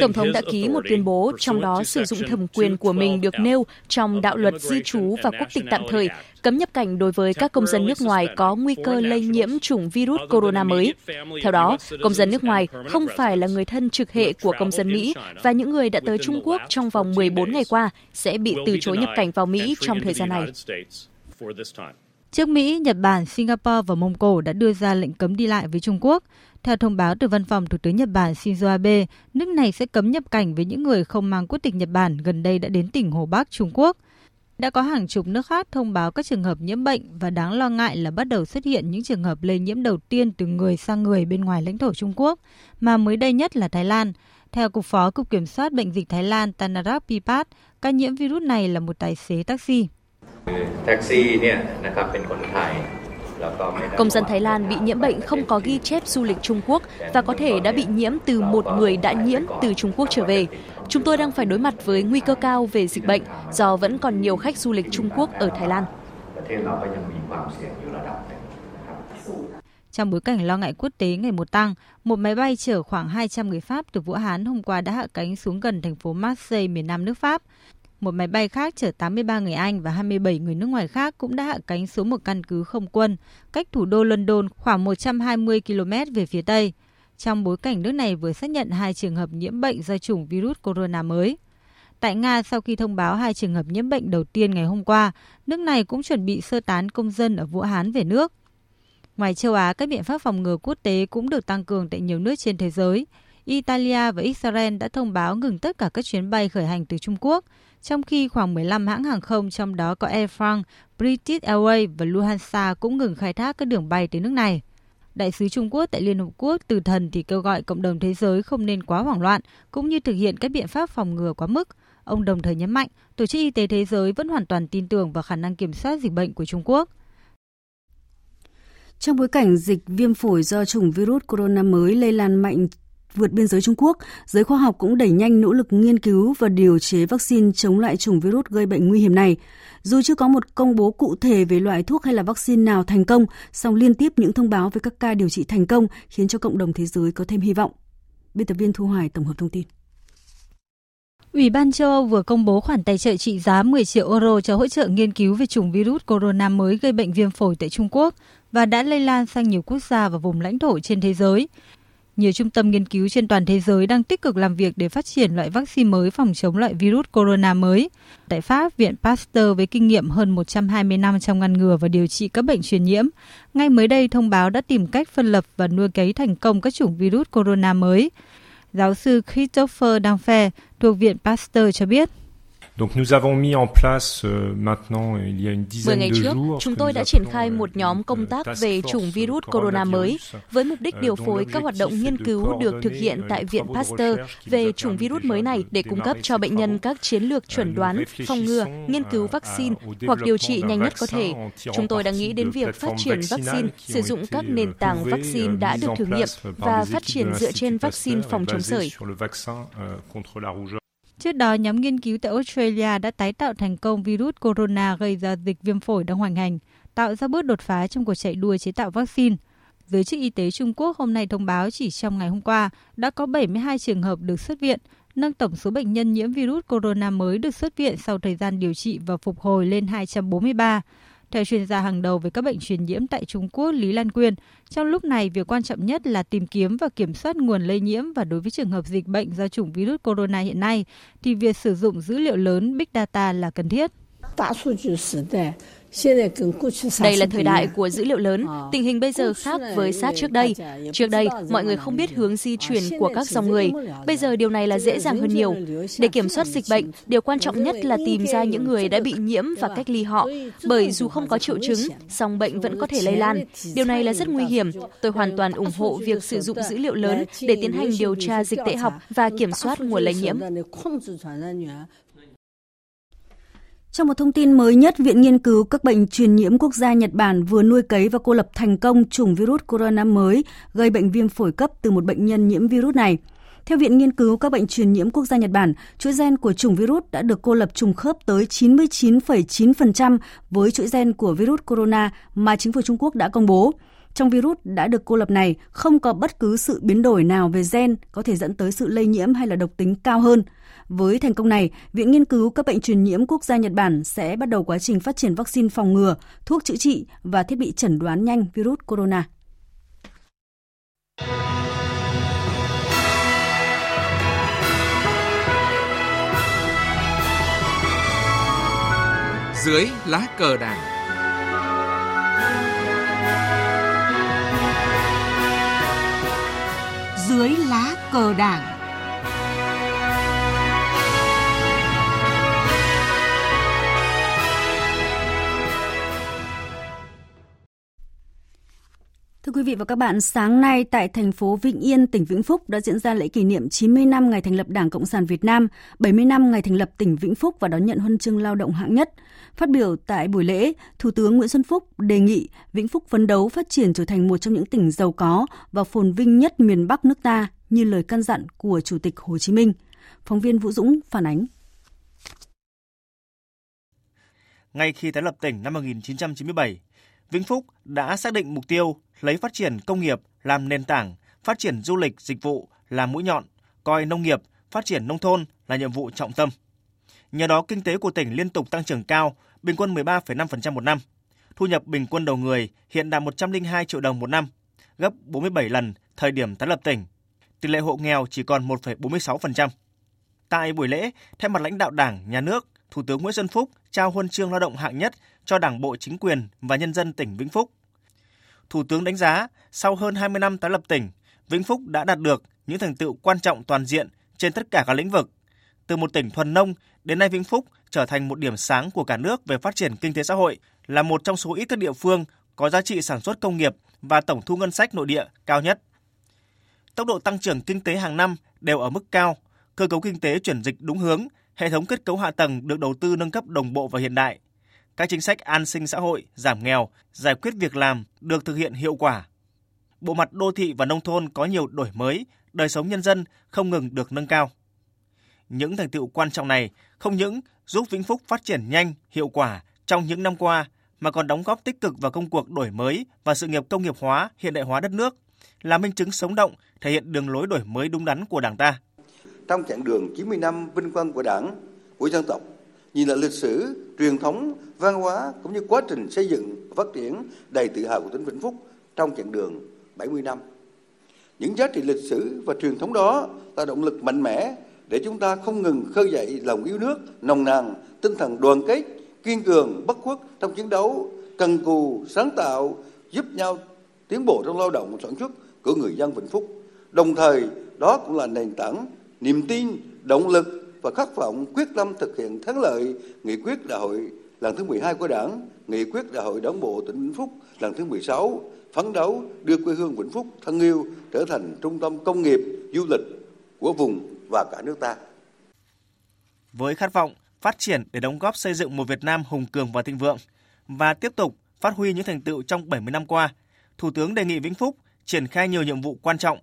Tổng thống đã ký một tuyên bố, trong đó sử dụng thẩm quyền của mình được nêu trong đạo luật di trú và quốc tịch tạm thời, cấm nhập cảnh đối với các công dân nước ngoài có nguy cơ lây nhiễm chủng virus corona mới. Theo đó, công dân nước ngoài không phải là người thân trực hệ của công dân Mỹ và những người đã tới Trung Quốc trong vòng 14 ngày qua sẽ bị từ chối nhập cảnh vào Mỹ trong thời gian này. Trước Mỹ, Nhật Bản, Singapore và Mông Cổ đã đưa ra lệnh cấm đi lại với Trung Quốc. Theo thông báo từ văn phòng Thủ tướng Nhật Bản Shinzo Abe, nước này sẽ cấm nhập cảnh với những người không mang quốc tịch Nhật Bản gần đây đã đến tỉnh Hồ Bắc, Trung Quốc. Đã có hàng chục nước khác thông báo các trường hợp nhiễm bệnh và đáng lo ngại là bắt đầu xuất hiện những trường hợp lây nhiễm đầu tiên từ người sang người bên ngoài lãnh thổ Trung Quốc, mà mới đây nhất là Thái Lan. Theo Cục Phó Cục Kiểm soát Bệnh dịch Thái Lan Tanarak Pipat, ca nhiễm virus này là một tài xế taxi. แท็กซี่เนี่ยนะครับเป็นคนไทย Công dân Thái Lan bị nhiễm bệnh không có ghi chép du lịch Trung Quốc và có thể đã bị nhiễm từ một người đã nhiễm từ Trung Quốc trở về. Chúng tôi đang phải đối mặt với nguy cơ cao về dịch bệnh do vẫn còn nhiều khách du lịch Trung Quốc ở Thái Lan. Trong bối cảnh lo ngại quốc tế ngày một tăng, một máy bay chở khoảng 200 người Pháp từ Vũ Hán hôm qua đã hạ cánh xuống gần thành phố Marseille, miền nam nước Pháp. Một máy bay khác chở 83 người Anh và 27 người nước ngoài khác cũng đã hạ cánh xuống một căn cứ không quân, cách thủ đô London khoảng 120 km về phía Tây. Trong bối cảnh nước này vừa xác nhận hai trường hợp nhiễm bệnh do chủng virus corona mới. Tại Nga, sau khi thông báo hai trường hợp nhiễm bệnh đầu tiên ngày hôm qua, nước này cũng chuẩn bị sơ tán công dân ở Vũ Hán về nước. Ngoài châu Á, các biện pháp phòng ngừa quốc tế cũng được tăng cường tại nhiều nước trên thế giới. Italia và Israel đã thông báo ngừng tất cả các chuyến bay khởi hành từ Trung Quốc, trong khi khoảng 15 hãng hàng không trong đó có Air France, British Airways và Lufthansa cũng ngừng khai thác các đường bay tới nước này. Đại sứ Trung Quốc tại Liên Hợp Quốc Từ Thần thì kêu gọi cộng đồng thế giới không nên quá hoảng loạn, cũng như thực hiện các biện pháp phòng ngừa quá mức. Ông đồng thời nhấn mạnh, Tổ chức Y tế Thế giới vẫn hoàn toàn tin tưởng vào khả năng kiểm soát dịch bệnh của Trung Quốc. Trong bối cảnh dịch viêm phổi do chủng virus corona mới lây lan mạnh vượt biên giới Trung Quốc, giới khoa học cũng đẩy nhanh nỗ lực nghiên cứu và điều chế vaccine chống lại chủng virus gây bệnh nguy hiểm này. Dù chưa có một công bố cụ thể về loại thuốc hay là vaccine nào thành công, song liên tiếp những thông báo về các ca điều trị thành công khiến cho cộng đồng thế giới có thêm hy vọng. Biên tập viên Thu Hoài tổng hợp thông tin. Ủy ban châu Âu vừa công bố khoản tài trợ trị giá 10 triệu euro cho hỗ trợ nghiên cứu về chủng virus corona mới gây bệnh viêm phổi tại Trung Quốc và đã lây lan sang nhiều quốc gia và vùng lãnh thổ trên thế giới. Nhiều trung tâm nghiên cứu trên toàn thế giới đang tích cực làm việc để phát triển loại vaccine mới phòng chống loại virus corona mới. Tại Pháp, Viện Pasteur với kinh nghiệm hơn 120 năm trong ngăn ngừa và điều trị các bệnh truyền nhiễm, ngay mới đây thông báo đã tìm cách phân lập và nuôi cấy thành công các chủng virus corona mới. Giáo sư Christopher Danfe thuộc Viện Pasteur cho biết. Donc nous avons mis en place euh, maintenant il y a une dizaine ngày de trước, jours chúng tôi đã triển khai một nhóm công tác về chủng virus corona mới với mục đích điều phối các hoạt động nghiên cứu được thực hiện tại Viện Pasteur về chủng virus mới này để cung cấp cho bệnh nhân các chiến lược chuẩn đoán, phòng ngừa, nghiên cứu vaccine hoặc điều trị nhanh nhất có thể. Chúng tôi đang nghĩ đến việc phát triển vaccine, sử dụng các nền tảng vaccine đã được thử nghiệm và phát triển dựa trên vaccine phòng chống sởi. Trước đó, nhóm nghiên cứu tại Australia đã tái tạo thành công virus corona gây ra dịch viêm phổi đang hoành hành, tạo ra bước đột phá trong cuộc chạy đua chế tạo vaccine. Giới chức y tế Trung Quốc hôm nay thông báo chỉ trong ngày hôm qua đã có 72 trường hợp được xuất viện, nâng tổng số bệnh nhân nhiễm virus corona mới được xuất viện sau thời gian điều trị và phục hồi lên 243. Theo chuyên gia hàng đầu về các bệnh truyền nhiễm tại Trung Quốc Lý Lan Quyên, trong lúc này việc quan trọng nhất là tìm kiếm và kiểm soát nguồn lây nhiễm và đối với trường hợp dịch bệnh do chủng virus corona hiện nay thì việc sử dụng dữ liệu lớn Big Data là cần thiết. Đây là thời đại của dữ liệu lớn, tình hình bây giờ khác với sát trước đây. Trước đây, mọi người không biết hướng di chuyển của các dòng người. Bây giờ điều này là dễ dàng hơn nhiều. Để kiểm soát dịch bệnh, điều quan trọng nhất là tìm ra những người đã bị nhiễm và cách ly họ. Bởi dù không có triệu chứng, song bệnh vẫn có thể lây lan. Điều này là rất nguy hiểm. Tôi hoàn toàn ủng hộ việc sử dụng dữ liệu lớn để tiến hành điều tra dịch tễ học và kiểm soát nguồn lây nhiễm. Trong một thông tin mới nhất, Viện Nghiên cứu các bệnh truyền nhiễm quốc gia Nhật Bản vừa nuôi cấy và cô lập thành công chủng virus corona mới gây bệnh viêm phổi cấp từ một bệnh nhân nhiễm virus này. Theo Viện Nghiên cứu các bệnh truyền nhiễm quốc gia Nhật Bản, chuỗi gen của chủng virus đã được cô lập trùng khớp tới 99,9% với chuỗi gen của virus corona mà chính phủ Trung Quốc đã công bố. Trong virus đã được cô lập này, không có bất cứ sự biến đổi nào về gen có thể dẫn tới sự lây nhiễm hay là độc tính cao hơn. Với thành công này, Viện Nghiên cứu các bệnh truyền nhiễm quốc gia Nhật Bản sẽ bắt đầu quá trình phát triển vaccine phòng ngừa, thuốc chữa trị và thiết bị chẩn đoán nhanh virus corona. Dưới lá cờ đảng Dưới lá cờ đảng Thưa quý vị và các bạn, sáng nay tại thành phố Vĩnh Yên, tỉnh Vĩnh Phúc đã diễn ra lễ kỷ niệm 90 năm ngày thành lập Đảng Cộng sản Việt Nam, 70 năm ngày thành lập tỉnh Vĩnh Phúc và đón nhận huân chương lao động hạng nhất. Phát biểu tại buổi lễ, Thủ tướng Nguyễn Xuân Phúc đề nghị Vĩnh Phúc phấn đấu phát triển trở thành một trong những tỉnh giàu có và phồn vinh nhất miền Bắc nước ta như lời căn dặn của Chủ tịch Hồ Chí Minh. Phóng viên Vũ Dũng phản ánh. Ngay khi tái lập tỉnh năm 1997, Vĩnh Phúc đã xác định mục tiêu lấy phát triển công nghiệp làm nền tảng, phát triển du lịch, dịch vụ là mũi nhọn, coi nông nghiệp, phát triển nông thôn là nhiệm vụ trọng tâm. Nhờ đó, kinh tế của tỉnh liên tục tăng trưởng cao, bình quân 13,5% một năm. Thu nhập bình quân đầu người hiện đạt 102 triệu đồng một năm, gấp 47 lần thời điểm tái lập tỉnh. Tỷ lệ hộ nghèo chỉ còn 1,46%. Tại buổi lễ, thay mặt lãnh đạo Đảng, Nhà nước, Thủ tướng Nguyễn Xuân Phúc trao huân chương lao động hạng nhất cho Đảng bộ chính quyền và nhân dân tỉnh Vĩnh Phúc. Thủ tướng đánh giá, sau hơn 20 năm tái lập tỉnh, Vĩnh Phúc đã đạt được những thành tựu quan trọng toàn diện trên tất cả các lĩnh vực. Từ một tỉnh thuần nông, đến nay Vĩnh Phúc trở thành một điểm sáng của cả nước về phát triển kinh tế xã hội, là một trong số ít các địa phương có giá trị sản xuất công nghiệp và tổng thu ngân sách nội địa cao nhất. Tốc độ tăng trưởng kinh tế hàng năm đều ở mức cao, cơ cấu kinh tế chuyển dịch đúng hướng, hệ thống kết cấu hạ tầng được đầu tư nâng cấp đồng bộ và hiện đại. Các chính sách an sinh xã hội, giảm nghèo, giải quyết việc làm được thực hiện hiệu quả. Bộ mặt đô thị và nông thôn có nhiều đổi mới, đời sống nhân dân không ngừng được nâng cao. Những thành tựu quan trọng này không những giúp Vĩnh Phúc phát triển nhanh, hiệu quả trong những năm qua mà còn đóng góp tích cực vào công cuộc đổi mới và sự nghiệp công nghiệp hóa, hiện đại hóa đất nước, là minh chứng sống động thể hiện đường lối đổi mới đúng đắn của Đảng ta. Trong chặng đường 90 năm vinh quang của Đảng, của dân tộc, nhìn lại lịch sử, truyền thống, văn hóa cũng như quá trình xây dựng và phát triển đầy tự hào của tỉnh Vĩnh Phúc trong chặng đường 70 năm. Những giá trị lịch sử và truyền thống đó là động lực mạnh mẽ để chúng ta không ngừng khơi dậy lòng yêu nước, nồng nàn, tinh thần đoàn kết, kiên cường, bất khuất trong chiến đấu, cần cù, sáng tạo, giúp nhau tiến bộ trong lao động sản xuất của người dân Vĩnh Phúc. Đồng thời, đó cũng là nền tảng, niềm tin, động lực và khát vọng quyết tâm thực hiện thắng lợi nghị quyết đại hội lần thứ 12 của Đảng, nghị quyết đại hội đảng bộ tỉnh Vĩnh Phúc lần thứ 16, phấn đấu đưa quê hương Vĩnh Phúc thân yêu trở thành trung tâm công nghiệp, du lịch của vùng và cả nước ta. Với khát vọng phát triển để đóng góp xây dựng một Việt Nam hùng cường và thịnh vượng và tiếp tục phát huy những thành tựu trong 70 năm qua, Thủ tướng đề nghị Vĩnh Phúc triển khai nhiều nhiệm vụ quan trọng.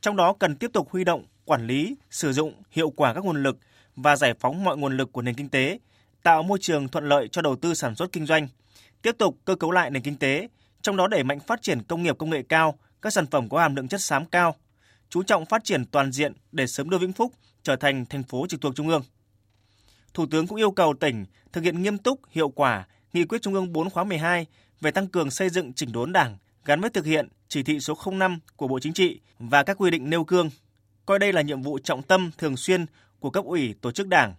Trong đó cần tiếp tục huy động, quản lý, sử dụng hiệu quả các nguồn lực và giải phóng mọi nguồn lực của nền kinh tế, tạo môi trường thuận lợi cho đầu tư sản xuất kinh doanh, tiếp tục cơ cấu lại nền kinh tế, trong đó đẩy mạnh phát triển công nghiệp công nghệ cao, các sản phẩm có hàm lượng chất xám cao, chú trọng phát triển toàn diện để sớm đưa Vĩnh Phúc trở thành thành phố trực thuộc trung ương. Thủ tướng cũng yêu cầu tỉnh thực hiện nghiêm túc, hiệu quả nghị quyết Trung ương 4 khóa 12 về tăng cường xây dựng chỉnh đốn Đảng gắn với thực hiện chỉ thị số 05 của Bộ Chính trị và các quy định nêu cương. coi đây là nhiệm vụ trọng tâm thường xuyên của cấp ủy tổ chức Đảng.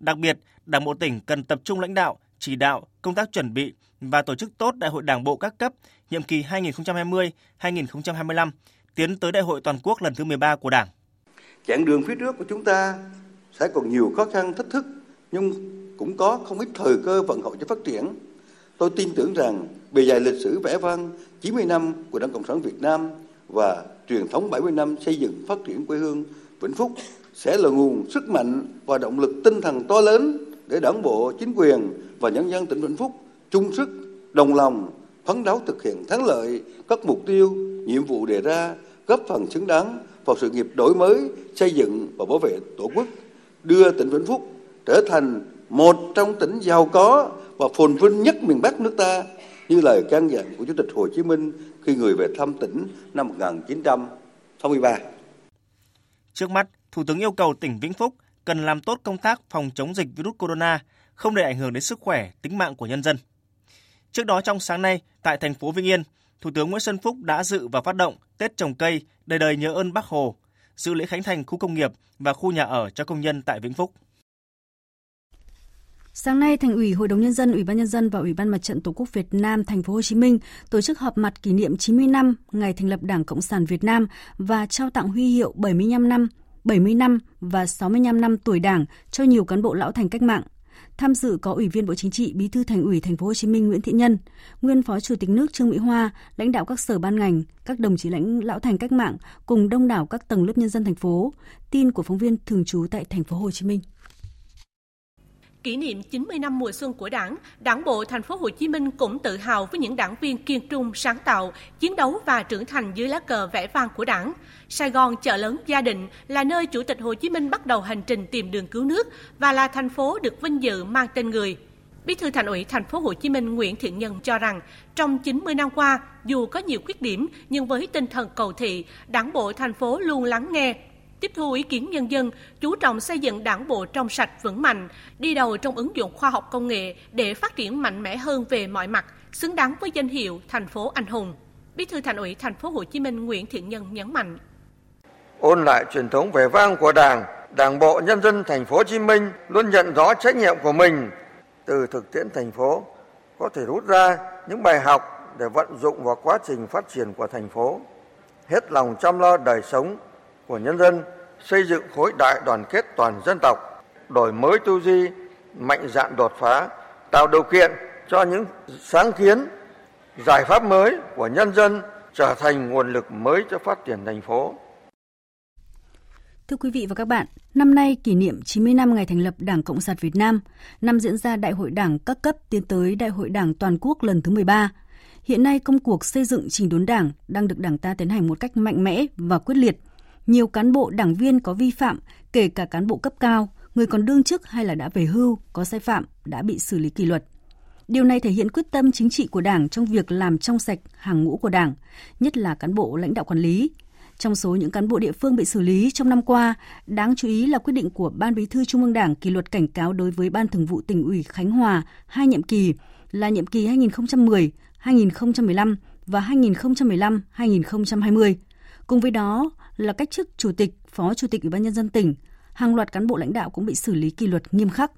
Đặc biệt, Đảng bộ tỉnh cần tập trung lãnh đạo, chỉ đạo công tác chuẩn bị và tổ chức tốt Đại hội Đảng bộ các cấp nhiệm kỳ 2020-2025 tiến tới Đại hội toàn quốc lần thứ 13 của Đảng. Chặng đường phía trước của chúng ta sẽ còn nhiều khó khăn thách thức nhưng cũng có không ít thời cơ vận hội cho phát triển. Tôi tin tưởng rằng bề dày lịch sử vẽ vang 90 năm của Đảng Cộng sản Việt Nam và truyền thống 70 năm xây dựng phát triển quê hương Vĩnh Phúc sẽ là nguồn sức mạnh và động lực tinh thần to lớn để đảng bộ, chính quyền và nhân dân tỉnh Vĩnh Phúc chung sức, đồng lòng, phấn đấu thực hiện thắng lợi các mục tiêu, nhiệm vụ đề ra, góp phần xứng đáng vào sự nghiệp đổi mới, xây dựng và bảo vệ Tổ quốc, đưa tỉnh Vĩnh Phúc trở thành một trong tỉnh giàu có và phồn vinh nhất miền Bắc nước ta như lời can dặn của Chủ tịch Hồ Chí Minh khi người về thăm tỉnh năm 1963. Trước mắt, Thủ tướng yêu cầu tỉnh Vĩnh Phúc cần làm tốt công tác phòng chống dịch virus corona, không để ảnh hưởng đến sức khỏe, tính mạng của nhân dân. Trước đó trong sáng nay, tại thành phố Vĩnh Yên, Thủ tướng Nguyễn Xuân Phúc đã dự và phát động Tết trồng cây đời đời nhớ ơn Bác Hồ, dự lễ khánh thành khu công nghiệp và khu nhà ở cho công nhân tại Vĩnh Phúc. Sáng nay, Thành ủy, Hội đồng nhân dân, Ủy ban nhân dân và Ủy ban Mặt trận Tổ quốc Việt Nam thành phố Hồ Chí Minh tổ chức họp mặt kỷ niệm 90 năm ngày thành lập Đảng Cộng sản Việt Nam và trao tặng huy hiệu 75 năm, 70 năm và 65 năm tuổi Đảng cho nhiều cán bộ lão thành cách mạng. Tham dự có Ủy viên Bộ Chính trị, Bí thư Thành ủy Thành phố Hồ Chí Minh Nguyễn Thị Nhân, nguyên Phó Chủ tịch nước Trương Mỹ Hoa, lãnh đạo các sở ban ngành, các đồng chí lãnh lão thành cách mạng cùng đông đảo các tầng lớp nhân dân thành phố. Tin của phóng viên thường trú tại Thành phố Hồ Chí Minh. Kỷ niệm 90 năm mùa xuân của Đảng, Đảng bộ thành phố Hồ Chí Minh cũng tự hào với những đảng viên kiên trung, sáng tạo, chiến đấu và trưởng thành dưới lá cờ vẽ vang của Đảng. Sài Gòn chợ lớn gia định là nơi Chủ tịch Hồ Chí Minh bắt đầu hành trình tìm đường cứu nước và là thành phố được vinh dự mang tên người. Bí thư Thành ủy Thành phố Hồ Chí Minh Nguyễn Thiện Nhân cho rằng, trong 90 năm qua, dù có nhiều khuyết điểm nhưng với tinh thần cầu thị, Đảng bộ thành phố luôn lắng nghe, tiếp thu ý kiến nhân dân, chú trọng xây dựng đảng bộ trong sạch vững mạnh, đi đầu trong ứng dụng khoa học công nghệ để phát triển mạnh mẽ hơn về mọi mặt, xứng đáng với danh hiệu thành phố anh hùng. Bí thư Thành ủy Thành phố Hồ Chí Minh Nguyễn Thiện Nhân nhấn mạnh: Ôn lại truyền thống vẻ vang của Đảng Đảng bộ nhân dân thành phố Hồ Chí Minh luôn nhận rõ trách nhiệm của mình. Từ thực tiễn thành phố có thể rút ra những bài học để vận dụng vào quá trình phát triển của thành phố, hết lòng chăm lo đời sống của nhân dân, xây dựng khối đại đoàn kết toàn dân tộc, đổi mới tư duy, mạnh dạn đột phá, tạo điều kiện cho những sáng kiến, giải pháp mới của nhân dân trở thành nguồn lực mới cho phát triển thành phố. Thưa quý vị và các bạn, năm nay kỷ niệm 90 năm ngày thành lập Đảng Cộng sản Việt Nam, năm diễn ra Đại hội Đảng các cấp tiến tới Đại hội Đảng toàn quốc lần thứ 13. Hiện nay công cuộc xây dựng chỉnh đốn Đảng đang được Đảng ta tiến hành một cách mạnh mẽ và quyết liệt. Nhiều cán bộ đảng viên có vi phạm, kể cả cán bộ cấp cao, người còn đương chức hay là đã về hưu có sai phạm đã bị xử lý kỷ luật. Điều này thể hiện quyết tâm chính trị của Đảng trong việc làm trong sạch hàng ngũ của Đảng, nhất là cán bộ lãnh đạo quản lý, trong số những cán bộ địa phương bị xử lý trong năm qua, đáng chú ý là quyết định của Ban Bí thư Trung ương Đảng kỷ luật cảnh cáo đối với Ban Thường vụ tỉnh ủy Khánh Hòa hai nhiệm kỳ là nhiệm kỳ 2010, 2015 và 2015-2020. Cùng với đó là cách chức chủ tịch, phó chủ tịch Ủy ban nhân dân tỉnh, hàng loạt cán bộ lãnh đạo cũng bị xử lý kỷ luật nghiêm khắc.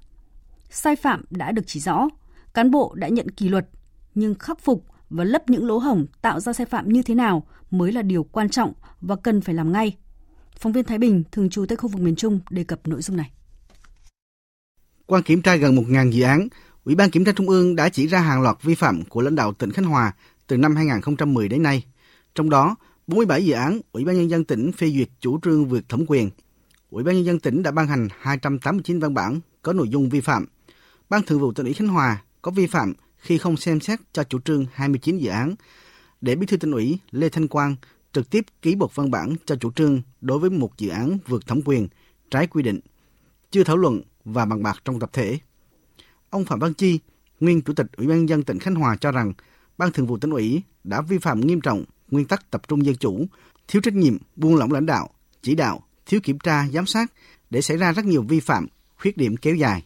Sai phạm đã được chỉ rõ, cán bộ đã nhận kỷ luật nhưng khắc phục và lấp những lỗ hổng tạo ra sai phạm như thế nào mới là điều quan trọng và cần phải làm ngay. Phóng viên Thái Bình, thường trú tại khu vực miền Trung đề cập nội dung này. Qua kiểm tra gần 1.000 dự án, Ủy ban Kiểm tra Trung ương đã chỉ ra hàng loạt vi phạm của lãnh đạo tỉnh Khánh Hòa từ năm 2010 đến nay. Trong đó, 47 dự án Ủy ban Nhân dân tỉnh phê duyệt chủ trương vượt thẩm quyền. Ủy ban Nhân dân tỉnh đã ban hành 289 văn bản có nội dung vi phạm. Ban Thường vụ tỉnh ủy Khánh Hòa có vi phạm khi không xem xét cho chủ trương 29 dự án, để Bí thư tỉnh ủy Lê Thanh Quang trực tiếp ký một văn bản cho chủ trương đối với một dự án vượt thẩm quyền, trái quy định, chưa thảo luận và bằng bạc trong tập thể. Ông Phạm Văn Chi, nguyên chủ tịch Ủy ban nhân dân tỉnh Khánh Hòa cho rằng Ban Thường vụ tỉnh ủy đã vi phạm nghiêm trọng nguyên tắc tập trung dân chủ, thiếu trách nhiệm, buông lỏng lãnh đạo, chỉ đạo, thiếu kiểm tra, giám sát để xảy ra rất nhiều vi phạm, khuyết điểm kéo dài.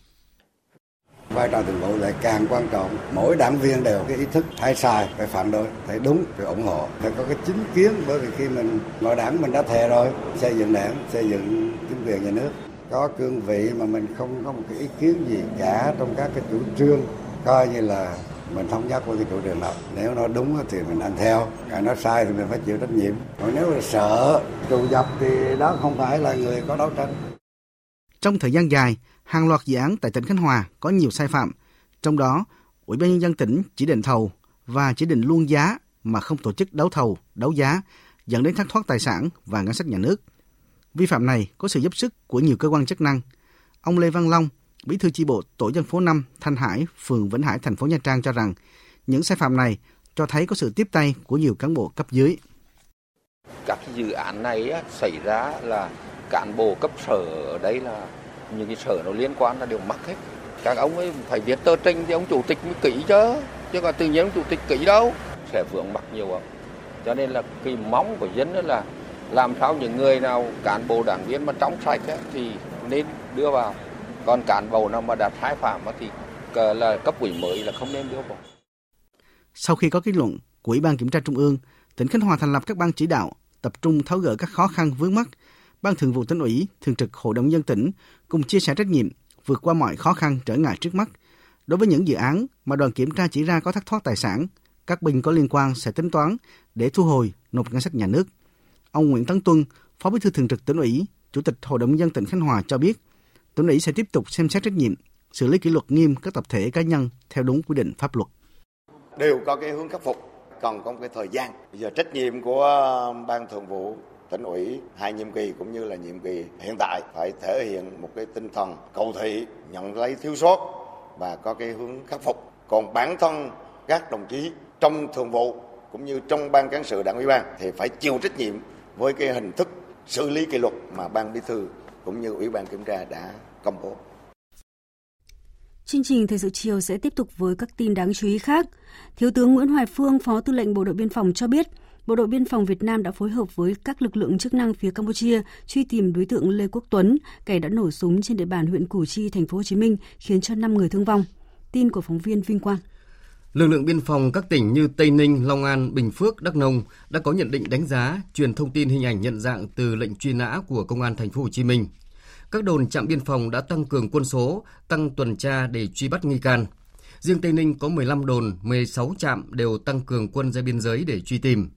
Vai trò thường vụ lại càng quan trọng. Mỗi đảng viên đều có cái ý thức phải sai phải phản đối phải đúng phải ủng hộ. Phải có cái chính kiến bởi vì khi mình ngồi đảng mình đã thề rồi xây dựng đảng xây dựng chính quyền nhà nước. Có cương vị mà mình không có một cái ý kiến gì cả trong các cái chủ trương coi như là mình thống nhất với cái chủ trương đó nếu nó đúng thì mình ăn theo. Còn nó sai thì mình phải chịu trách nhiệm. Còn nếu là sợ trù dập thì đó không phải là người có đấu tranh. Trong thời gian dài hàng loạt dự án tại tỉnh Khánh Hòa có nhiều sai phạm, trong đó Ủy ban nhân dân tỉnh chỉ định thầu và chỉ định luôn giá mà không tổ chức đấu thầu, đấu giá, dẫn đến thất thoát tài sản và ngân sách nhà nước. Vi phạm này có sự giúp sức của nhiều cơ quan chức năng. Ông Lê Văn Long, Bí thư chi bộ tổ dân phố 5 Thanh Hải, phường Vĩnh Hải, thành phố Nha Trang cho rằng những sai phạm này cho thấy có sự tiếp tay của nhiều cán bộ cấp dưới. Các dự án này xảy ra là cán bộ cấp sở ở đây là những cái sở nó liên quan là đều mắc hết. Các ông ấy phải viết tờ trình thì ông chủ tịch mới kỹ chứ chứ còn tự nhiên ông chủ tịch kỹ đâu. Sẽ vướng mắc nhiều không? Cho nên là cái móng của dân đó là làm sao những người nào cán bộ đảng viên mà trong sạch ấy, thì nên đưa vào còn cán bộ nào mà đã sai phạm thì là cấp ủy mới là không nên đưa vào sau khi có kết luận của Ủy ban Kiểm tra Trung ương, tỉnh Khánh Hòa thành lập các ban chỉ đạo tập trung tháo gỡ các khó khăn vướng mắt Ban Thường vụ tỉnh ủy, Thường trực Hội đồng dân tỉnh cùng chia sẻ trách nhiệm vượt qua mọi khó khăn trở ngại trước mắt. Đối với những dự án mà đoàn kiểm tra chỉ ra có thất thoát tài sản, các bên có liên quan sẽ tính toán để thu hồi nộp ngân sách nhà nước. Ông Nguyễn Tấn Tuân, Phó Bí thư Thường trực tỉnh ủy, Chủ tịch Hội đồng dân tỉnh Khánh Hòa cho biết, tỉnh ủy sẽ tiếp tục xem xét trách nhiệm, xử lý kỷ luật nghiêm các tập thể cá nhân theo đúng quy định pháp luật. Đều có cái hướng khắc phục, còn có cái thời gian. Bây giờ trách nhiệm của um, ban thường vụ tỉnh ủy hai nhiệm kỳ cũng như là nhiệm kỳ hiện tại phải thể hiện một cái tinh thần cầu thị nhận lấy thiếu sót và có cái hướng khắc phục còn bản thân các đồng chí trong thường vụ cũng như trong ban cán sự đảng ủy ban thì phải chịu trách nhiệm với cái hình thức xử lý kỷ luật mà ban bí thư cũng như ủy ban kiểm tra đã công bố. Chương trình Thời sự chiều sẽ tiếp tục với các tin đáng chú ý khác. Thiếu tướng Nguyễn Hoài Phương, Phó Tư lệnh Bộ đội Biên phòng cho biết, Bộ đội Biên phòng Việt Nam đã phối hợp với các lực lượng chức năng phía Campuchia truy tìm đối tượng Lê Quốc Tuấn, kẻ đã nổ súng trên địa bàn huyện Củ Chi, thành phố Hồ Chí Minh, khiến cho 5 người thương vong. Tin của phóng viên Vinh Quang. Lực lượng biên phòng các tỉnh như Tây Ninh, Long An, Bình Phước, Đắk Nông đã có nhận định đánh giá, truyền thông tin hình ảnh nhận dạng từ lệnh truy nã của công an thành phố Hồ Chí Minh. các đồn trạm biên phòng đã tăng cường quân số, tăng tuần tra để truy bắt nghi can. Riêng Tây Ninh có 15 đồn, 16 trạm đều tăng cường quân ra biên giới để truy tìm.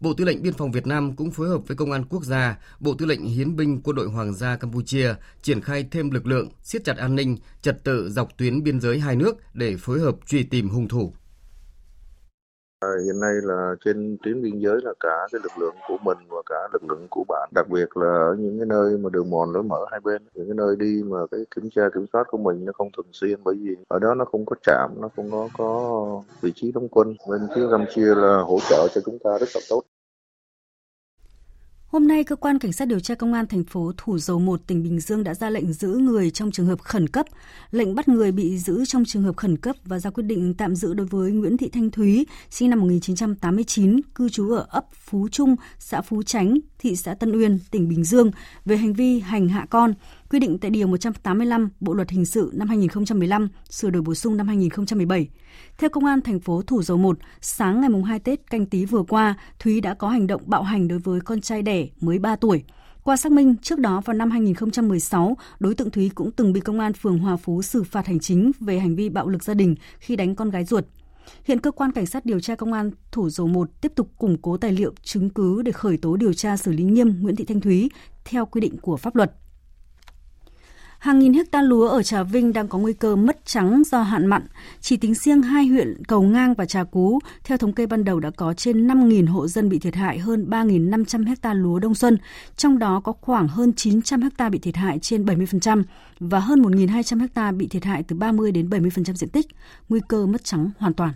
Bộ Tư lệnh Biên phòng Việt Nam cũng phối hợp với Công an Quốc gia, Bộ Tư lệnh Hiến binh Quân đội Hoàng gia Campuchia triển khai thêm lực lượng, siết chặt an ninh, trật tự dọc tuyến biên giới hai nước để phối hợp truy tìm hung thủ. À, hiện nay là trên tuyến biên giới là cả cái lực lượng của mình và cả lực lượng của bạn, đặc biệt là ở những cái nơi mà đường mòn lối mở hai bên, những cái nơi đi mà cái kiểm tra kiểm soát của mình nó không thường xuyên bởi vì ở đó nó không có trạm, nó không có có vị trí đóng quân. Bên phía Campuchia là hỗ trợ cho chúng ta rất là tốt. Hôm nay, cơ quan cảnh sát điều tra công an thành phố Thủ Dầu Một, tỉnh Bình Dương đã ra lệnh giữ người trong trường hợp khẩn cấp, lệnh bắt người bị giữ trong trường hợp khẩn cấp và ra quyết định tạm giữ đối với Nguyễn Thị Thanh Thúy, sinh năm 1989, cư trú ở ấp Phú Trung, xã Phú Chánh, thị xã Tân Uyên, tỉnh Bình Dương về hành vi hành hạ con, quy định tại Điều 185 Bộ Luật Hình sự năm 2015, sửa đổi bổ sung năm 2017. Theo Công an thành phố Thủ Dầu Một, sáng ngày 2 Tết canh tí vừa qua, Thúy đã có hành động bạo hành đối với con trai đẻ mới 3 tuổi. Qua xác minh, trước đó vào năm 2016, đối tượng Thúy cũng từng bị công an phường Hòa Phú xử phạt hành chính về hành vi bạo lực gia đình khi đánh con gái ruột. Hiện cơ quan cảnh sát điều tra công an Thủ Dầu Một tiếp tục củng cố tài liệu chứng cứ để khởi tố điều tra xử lý nghiêm Nguyễn Thị Thanh Thúy theo quy định của pháp luật. Hàng nghìn hecta lúa ở Trà Vinh đang có nguy cơ mất trắng do hạn mặn. Chỉ tính riêng hai huyện Cầu Ngang và Trà Cú, theo thống kê ban đầu đã có trên 5.000 hộ dân bị thiệt hại hơn 3.500 hecta lúa đông xuân, trong đó có khoảng hơn 900 hecta bị thiệt hại trên 70% và hơn 1.200 hecta bị thiệt hại từ 30 đến 70% diện tích, nguy cơ mất trắng hoàn toàn.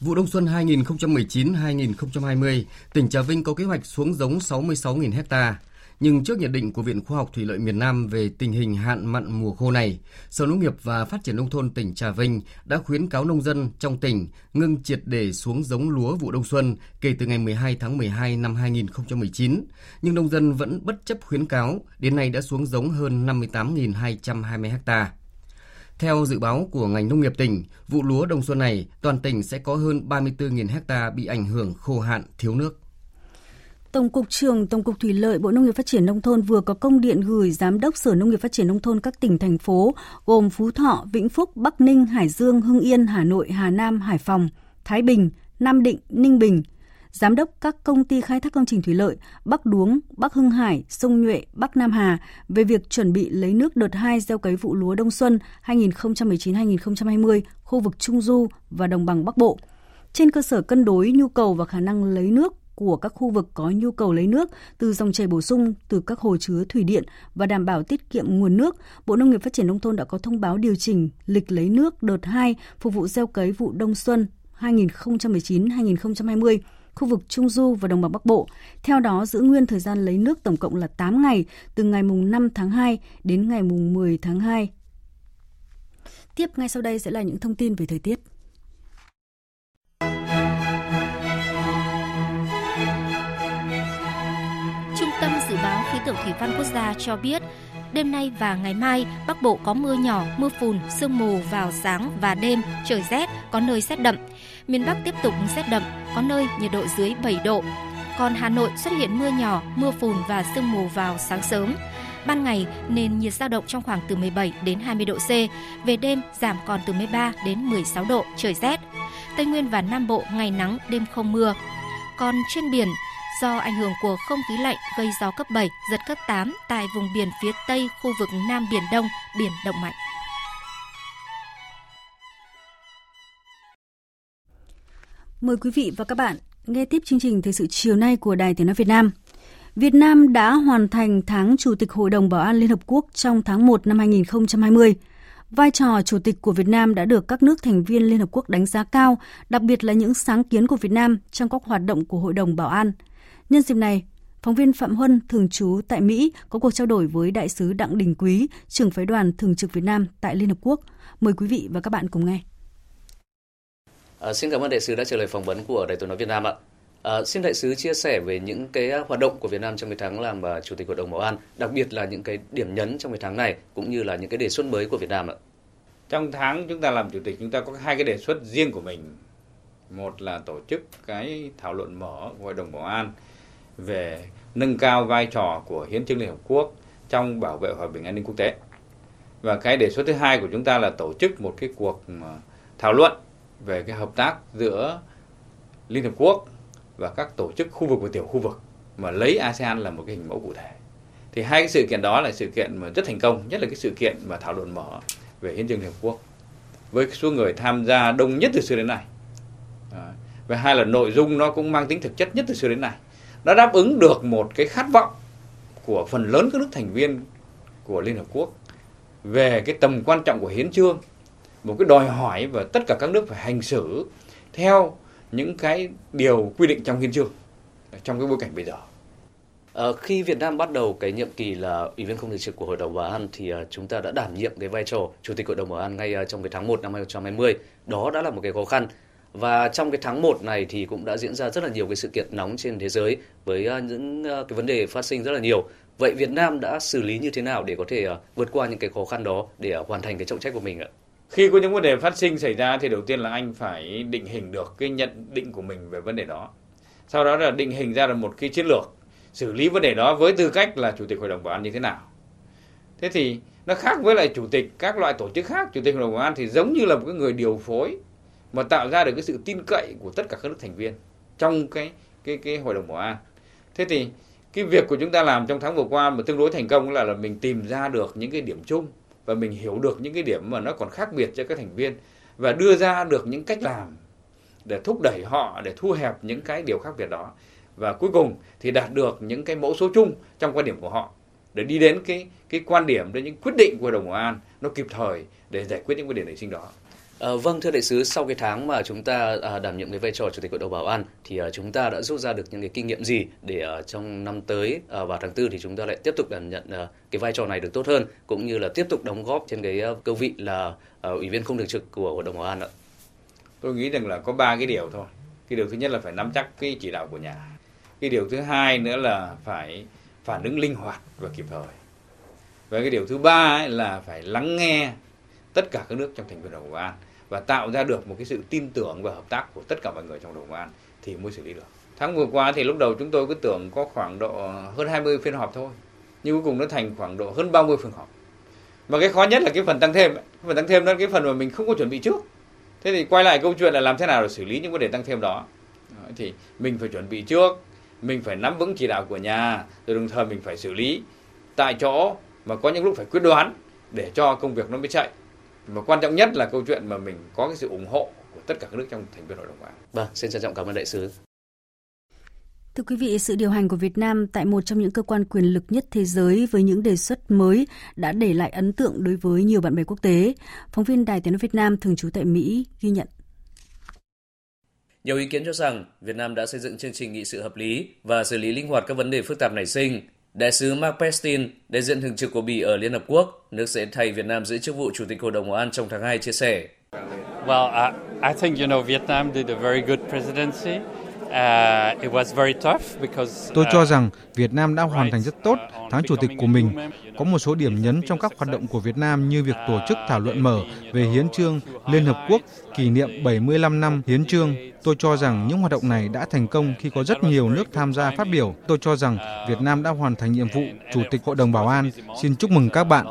Vụ đông xuân 2019-2020, tỉnh Trà Vinh có kế hoạch xuống giống 66.000 hecta. Nhưng trước nhận định của Viện Khoa học Thủy lợi miền Nam về tình hình hạn mặn mùa khô này, Sở Nông nghiệp và Phát triển Nông thôn tỉnh Trà Vinh đã khuyến cáo nông dân trong tỉnh ngưng triệt để xuống giống lúa vụ đông xuân kể từ ngày 12 tháng 12 năm 2019. Nhưng nông dân vẫn bất chấp khuyến cáo, đến nay đã xuống giống hơn 58.220 ha. Theo dự báo của ngành nông nghiệp tỉnh, vụ lúa đông xuân này, toàn tỉnh sẽ có hơn 34.000 ha bị ảnh hưởng khô hạn, thiếu nước. Tổng cục trưởng Tổng cục Thủy lợi Bộ Nông nghiệp Phát triển Nông thôn vừa có công điện gửi Giám đốc Sở Nông nghiệp Phát triển Nông thôn các tỉnh, thành phố gồm Phú Thọ, Vĩnh Phúc, Bắc Ninh, Hải Dương, Hưng Yên, Hà Nội, Hà Nam, Hải Phòng, Thái Bình, Nam Định, Ninh Bình, Giám đốc các công ty khai thác công trình thủy lợi Bắc Đuống, Bắc Hưng Hải, Sông Nhuệ, Bắc Nam Hà về việc chuẩn bị lấy nước đợt 2 gieo cấy vụ lúa đông xuân 2019-2020 khu vực Trung Du và Đồng bằng Bắc Bộ. Trên cơ sở cân đối nhu cầu và khả năng lấy nước của các khu vực có nhu cầu lấy nước từ dòng chảy bổ sung từ các hồ chứa thủy điện và đảm bảo tiết kiệm nguồn nước, Bộ Nông nghiệp Phát triển Nông thôn đã có thông báo điều chỉnh lịch lấy nước đợt 2 phục vụ gieo cấy vụ đông xuân 2019-2020 khu vực Trung Du và Đồng bằng Bắc Bộ. Theo đó, giữ nguyên thời gian lấy nước tổng cộng là 8 ngày, từ ngày mùng 5 tháng 2 đến ngày mùng 10 tháng 2. Tiếp ngay sau đây sẽ là những thông tin về thời tiết. Tượng thủy văn quốc gia cho biết, đêm nay và ngày mai Bắc Bộ có mưa nhỏ, mưa phùn, sương mù vào sáng và đêm, trời rét, có nơi rét đậm. Miền Bắc tiếp tục rét đậm, có nơi nhiệt độ dưới 7 độ. Còn Hà Nội xuất hiện mưa nhỏ, mưa phùn và sương mù vào sáng sớm. Ban ngày nền nhiệt dao động trong khoảng từ 17 đến 20 độ C, về đêm giảm còn từ 13 đến 16 độ, trời rét. Tây Nguyên và Nam Bộ ngày nắng, đêm không mưa. Còn trên biển, do ảnh hưởng của không khí lạnh gây gió cấp 7, giật cấp 8 tại vùng biển phía Tây khu vực Nam Biển Đông, biển động mạnh. Mời quý vị và các bạn nghe tiếp chương trình Thời sự chiều nay của Đài Tiếng Nói Việt Nam. Việt Nam đã hoàn thành tháng Chủ tịch Hội đồng Bảo an Liên Hợp Quốc trong tháng 1 năm 2020. Vai trò chủ tịch của Việt Nam đã được các nước thành viên Liên Hợp Quốc đánh giá cao, đặc biệt là những sáng kiến của Việt Nam trong các hoạt động của Hội đồng Bảo an – Nhân dịp này, phóng viên Phạm Huân thường trú tại Mỹ có cuộc trao đổi với đại sứ Đặng Đình Quý, trưởng phái đoàn thường trực Việt Nam tại Liên Hợp Quốc. Mời quý vị và các bạn cùng nghe. À, xin cảm ơn đại sứ đã trả lời phỏng vấn của Đài tiếng nói Việt Nam ạ. À, xin đại sứ chia sẻ về những cái hoạt động của Việt Nam trong cái tháng làm uh, chủ tịch hội đồng bảo an, đặc biệt là những cái điểm nhấn trong cái tháng này cũng như là những cái đề xuất mới của Việt Nam ạ. Trong tháng chúng ta làm chủ tịch chúng ta có hai cái đề xuất riêng của mình. Một là tổ chức cái thảo luận mở của hội đồng bảo an về nâng cao vai trò của hiến trương Liên Hợp Quốc trong bảo vệ hòa bình an ninh quốc tế. Và cái đề xuất thứ hai của chúng ta là tổ chức một cái cuộc à, thảo luận về cái hợp tác giữa Liên Hợp Quốc và các tổ chức khu vực và tiểu khu vực mà lấy ASEAN là một cái hình mẫu cụ thể. Thì hai cái sự kiện đó là sự kiện mà rất thành công, nhất là cái sự kiện mà thảo luận mở về hiến trương Liên Hợp Quốc với số người tham gia đông nhất từ xưa đến nay. Và hai là nội dung nó cũng mang tính thực chất nhất từ xưa đến nay. Nó đáp ứng được một cái khát vọng của phần lớn các nước thành viên của Liên Hợp Quốc về cái tầm quan trọng của hiến trương, một cái đòi hỏi và tất cả các nước phải hành xử theo những cái điều quy định trong hiến trương trong cái bối cảnh bây giờ. À, khi Việt Nam bắt đầu cái nhiệm kỳ là ủy viên không thường trực của Hội đồng Bảo an thì ờ, chúng ta đã đảm nhiệm cái vai trò Chủ tịch Hội đồng Bảo an ngay ờ, trong cái tháng 1 năm 2020. Đó đã là một cái khó khăn. Và trong cái tháng 1 này thì cũng đã diễn ra rất là nhiều cái sự kiện nóng trên thế giới với những cái vấn đề phát sinh rất là nhiều. Vậy Việt Nam đã xử lý như thế nào để có thể vượt qua những cái khó khăn đó để hoàn thành cái trọng trách của mình ạ? Khi có những vấn đề phát sinh xảy ra thì đầu tiên là anh phải định hình được cái nhận định của mình về vấn đề đó. Sau đó là định hình ra được một cái chiến lược xử lý vấn đề đó với tư cách là chủ tịch hội đồng bảo an như thế nào. Thế thì nó khác với lại chủ tịch các loại tổ chức khác, chủ tịch hội đồng bảo an thì giống như là một cái người điều phối mà tạo ra được cái sự tin cậy của tất cả các nước thành viên trong cái cái cái hội đồng bảo an. Thế thì cái việc của chúng ta làm trong tháng vừa qua mà tương đối thành công là là mình tìm ra được những cái điểm chung và mình hiểu được những cái điểm mà nó còn khác biệt cho các thành viên và đưa ra được những cách làm để thúc đẩy họ, để thu hẹp những cái điều khác biệt đó và cuối cùng thì đạt được những cái mẫu số chung trong quan điểm của họ để đi đến cái cái quan điểm, đến những quyết định của đồng Bảo an nó kịp thời để giải quyết những vấn đề nảy sinh đó. À, vâng thưa đại sứ sau cái tháng mà chúng ta à, đảm nhiệm cái vai trò chủ tịch hội đồng bảo an thì à, chúng ta đã rút ra được những cái kinh nghiệm gì để à, trong năm tới à, vào tháng tư thì chúng ta lại tiếp tục đảm nhận à, cái vai trò này được tốt hơn cũng như là tiếp tục đóng góp trên cái à, cương vị là à, ủy viên không thường trực của hội đồng bảo an ạ. Tôi nghĩ rằng là có ba cái điều thôi. Cái điều thứ nhất là phải nắm chắc cái chỉ đạo của nhà cái điều thứ hai nữa là phải phản ứng linh hoạt và kịp thời và cái điều thứ ba ấy là phải lắng nghe tất cả các nước trong thành viên đồng bảo an và tạo ra được một cái sự tin tưởng và hợp tác của tất cả mọi người trong đồng an thì mới xử lý được. Tháng vừa qua thì lúc đầu chúng tôi cứ tưởng có khoảng độ hơn 20 phiên họp thôi, nhưng cuối cùng nó thành khoảng độ hơn 30 phiên họp. Mà cái khó nhất là cái phần tăng thêm, cái phần tăng thêm đó là cái phần mà mình không có chuẩn bị trước. Thế thì quay lại câu chuyện là làm thế nào để xử lý những vấn đề tăng thêm đó. Thì mình phải chuẩn bị trước, mình phải nắm vững chỉ đạo của nhà, rồi đồng thời mình phải xử lý tại chỗ mà có những lúc phải quyết đoán để cho công việc nó mới chạy và quan trọng nhất là câu chuyện mà mình có cái sự ủng hộ của tất cả các nước trong thành viên hội đồng bảo an. Vâng, xin trân trọng cảm ơn đại sứ. Thưa quý vị, sự điều hành của Việt Nam tại một trong những cơ quan quyền lực nhất thế giới với những đề xuất mới đã để lại ấn tượng đối với nhiều bạn bè quốc tế. Phóng viên Đài Tiếng nói Việt Nam thường trú tại Mỹ ghi nhận. Nhiều ý kiến cho rằng Việt Nam đã xây dựng chương trình nghị sự hợp lý và xử lý linh hoạt các vấn đề phức tạp nảy sinh. Đại sứ Mark Pestin, đại diện thường trực của Bỉ ở Liên Hợp Quốc, nước sẽ thay Việt Nam giữ chức vụ Chủ tịch Hội đồng Bảo an trong tháng 2 chia sẻ. Well, I, I think you know Vietnam did a very good presidency. Tôi cho rằng Việt Nam đã hoàn thành rất tốt tháng chủ tịch của mình. Có một số điểm nhấn trong các hoạt động của Việt Nam như việc tổ chức thảo luận mở về hiến trương Liên Hợp Quốc kỷ niệm 75 năm hiến trương. Tôi cho rằng những hoạt động này đã thành công khi có rất nhiều nước tham gia phát biểu. Tôi cho rằng Việt Nam đã hoàn thành nhiệm vụ Chủ tịch Hội đồng Bảo an. Xin chúc mừng các bạn.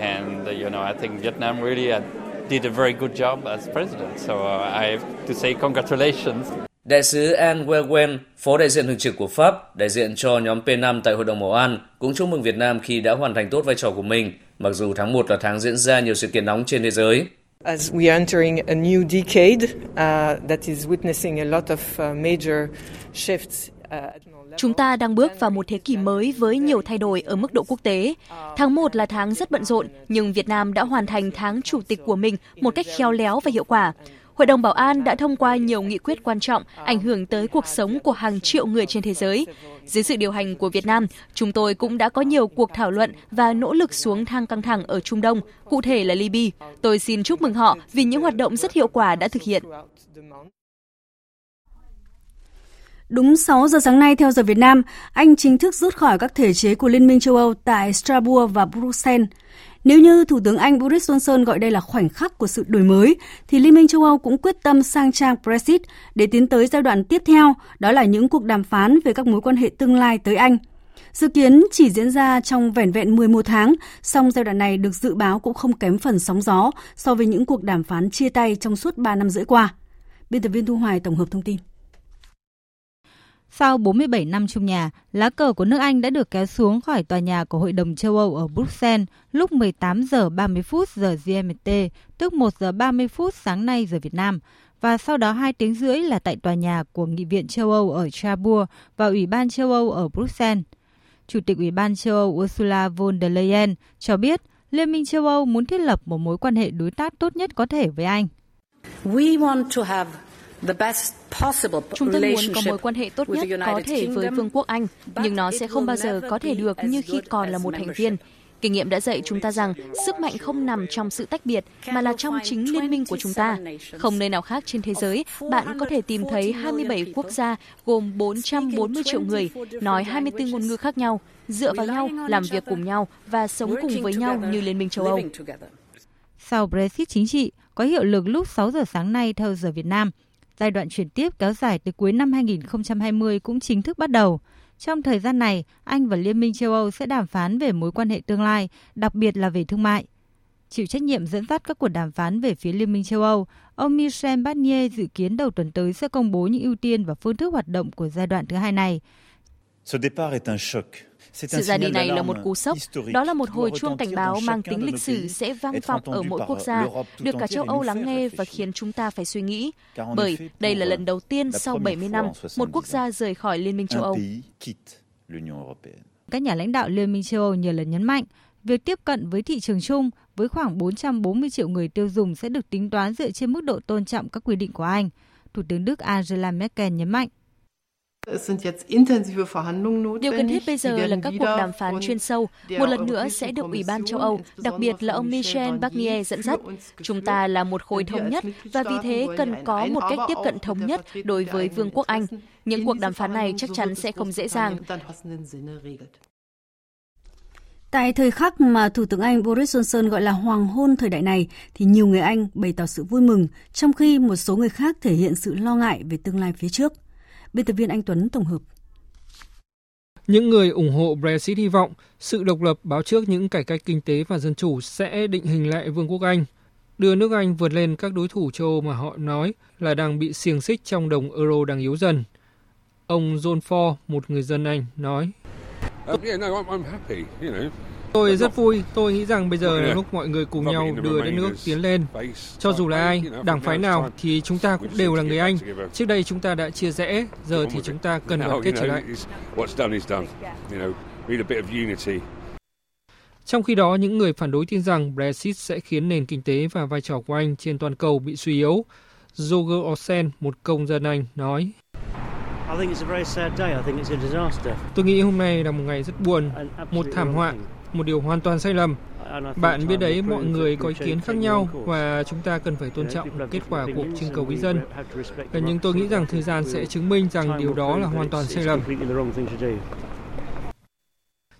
And you know, I think Vietnam really did a very good job as president. So uh, I have to say congratulations. Đại sứ Anne Wewen, phó đại diện thường trực của Pháp, đại diện cho nhóm P5 tại Hội đồng Bảo an, cũng chúc mừng Việt Nam khi đã hoàn thành tốt vai trò của mình, mặc dù tháng 1 là tháng diễn ra nhiều sự kiện nóng trên thế giới. As we are entering a new decade uh, that is witnessing a lot of uh, major shifts uh, Chúng ta đang bước vào một thế kỷ mới với nhiều thay đổi ở mức độ quốc tế. Tháng 1 là tháng rất bận rộn, nhưng Việt Nam đã hoàn thành tháng chủ tịch của mình một cách khéo léo và hiệu quả. Hội đồng Bảo an đã thông qua nhiều nghị quyết quan trọng ảnh hưởng tới cuộc sống của hàng triệu người trên thế giới. Dưới sự điều hành của Việt Nam, chúng tôi cũng đã có nhiều cuộc thảo luận và nỗ lực xuống thang căng thẳng ở Trung Đông, cụ thể là Libya. Tôi xin chúc mừng họ vì những hoạt động rất hiệu quả đã thực hiện. Đúng 6 giờ sáng nay theo giờ Việt Nam, Anh chính thức rút khỏi các thể chế của Liên minh châu Âu tại Strasbourg và Bruxelles. Nếu như Thủ tướng Anh Boris Johnson gọi đây là khoảnh khắc của sự đổi mới, thì Liên minh châu Âu cũng quyết tâm sang trang Brexit để tiến tới giai đoạn tiếp theo, đó là những cuộc đàm phán về các mối quan hệ tương lai tới Anh. Dự kiến chỉ diễn ra trong vẻn vẹn 11 tháng, song giai đoạn này được dự báo cũng không kém phần sóng gió so với những cuộc đàm phán chia tay trong suốt 3 năm rưỡi qua. Biên tập viên Thu Hoài tổng hợp thông tin. Sau 47 năm chung nhà, lá cờ của nước Anh đã được kéo xuống khỏi tòa nhà của Hội đồng châu Âu ở Bruxelles lúc 18 giờ 30 phút giờ GMT, tức 1 giờ 30 phút sáng nay giờ Việt Nam, và sau đó 2 tiếng rưỡi là tại tòa nhà của Nghị viện châu Âu ở Strasbourg và Ủy ban châu Âu ở Bruxelles. Chủ tịch Ủy ban châu Âu Ursula von der Leyen cho biết Liên minh châu Âu muốn thiết lập một mối quan hệ đối tác tốt nhất có thể với Anh. We want to have Chúng tôi muốn có mối quan hệ tốt nhất có thể với Vương quốc Anh, nhưng nó sẽ không bao giờ có thể được như khi còn là một thành viên. Kinh nghiệm đã dạy chúng ta rằng sức mạnh không nằm trong sự tách biệt mà là trong chính liên minh của chúng ta. Không nơi nào khác trên thế giới, bạn có thể tìm thấy 27 quốc gia gồm 440 triệu người, nói 24 ngôn ngữ khác nhau, dựa vào nhau, làm việc cùng nhau và sống cùng với nhau như Liên minh châu Âu. Sau Brexit chính trị, có hiệu lực lúc 6 giờ sáng nay theo giờ Việt Nam, Giai đoạn chuyển tiếp kéo dài từ cuối năm 2020 cũng chính thức bắt đầu. Trong thời gian này, Anh và Liên minh châu Âu sẽ đàm phán về mối quan hệ tương lai, đặc biệt là về thương mại. Chịu trách nhiệm dẫn dắt các cuộc đàm phán về phía Liên minh châu Âu, ông Michel Barnier dự kiến đầu tuần tới sẽ công bố những ưu tiên và phương thức hoạt động của giai đoạn thứ hai này. Ce départ est un choc sự ra đi này là một cú sốc, đó là một hồi chuông cảnh báo mang tính lịch sử sẽ vang vọng ở mỗi quốc gia, được cả châu Âu lắng nghe và khiến chúng ta phải suy nghĩ. Bởi đây là lần đầu tiên sau 70 năm, một quốc gia rời khỏi Liên minh châu Âu. Các nhà lãnh đạo Liên minh châu Âu nhiều lần nhấn mạnh, việc tiếp cận với thị trường chung với khoảng 440 triệu người tiêu dùng sẽ được tính toán dựa trên mức độ tôn trọng các quy định của Anh. Thủ tướng Đức Angela Merkel nhấn mạnh. Điều cần thiết bây giờ là các cuộc đàm phán chuyên sâu, một lần nữa sẽ được Ủy ban châu Âu, đặc biệt là ông Michel Barnier dẫn dắt. Chúng ta là một khối thống nhất và vì thế cần có một cách tiếp cận thống nhất đối với Vương quốc Anh. Những cuộc đàm phán này chắc chắn sẽ không dễ dàng. Tại thời khắc mà Thủ tướng Anh Boris Johnson gọi là hoàng hôn thời đại này, thì nhiều người Anh bày tỏ sự vui mừng, trong khi một số người khác thể hiện sự lo ngại về tương lai phía trước. Biên tập viên Anh Tuấn tổng hợp. Những người ủng hộ Brexit hy vọng sự độc lập báo trước những cải cách kinh tế và dân chủ sẽ định hình lại Vương quốc Anh, đưa nước Anh vượt lên các đối thủ châu Âu mà họ nói là đang bị xiềng xích trong đồng euro đang yếu dần. Ông John Ford, một người dân Anh, nói. Tôi rất vui, tôi nghĩ rằng bây giờ là lúc mọi người cùng nhau đưa đất nước tiến lên. Cho dù là ai, đảng phái nào thì chúng ta cũng đều là người Anh. Trước đây chúng ta đã chia rẽ, giờ thì chúng ta cần đoàn kết trở lại. Trong khi đó, những người phản đối tin rằng Brexit sẽ khiến nền kinh tế và vai trò của Anh trên toàn cầu bị suy yếu. Roger Olsen, một công dân Anh, nói. Tôi nghĩ hôm nay là một ngày rất buồn, một thảm họa một điều hoàn toàn sai lầm. Bạn biết đấy, mọi người có ý kiến khác nhau và chúng ta cần phải tôn trọng kết quả cuộc trưng cầu ý dân. Nhưng tôi nghĩ rằng thời gian sẽ chứng minh rằng điều đó là hoàn toàn sai lầm.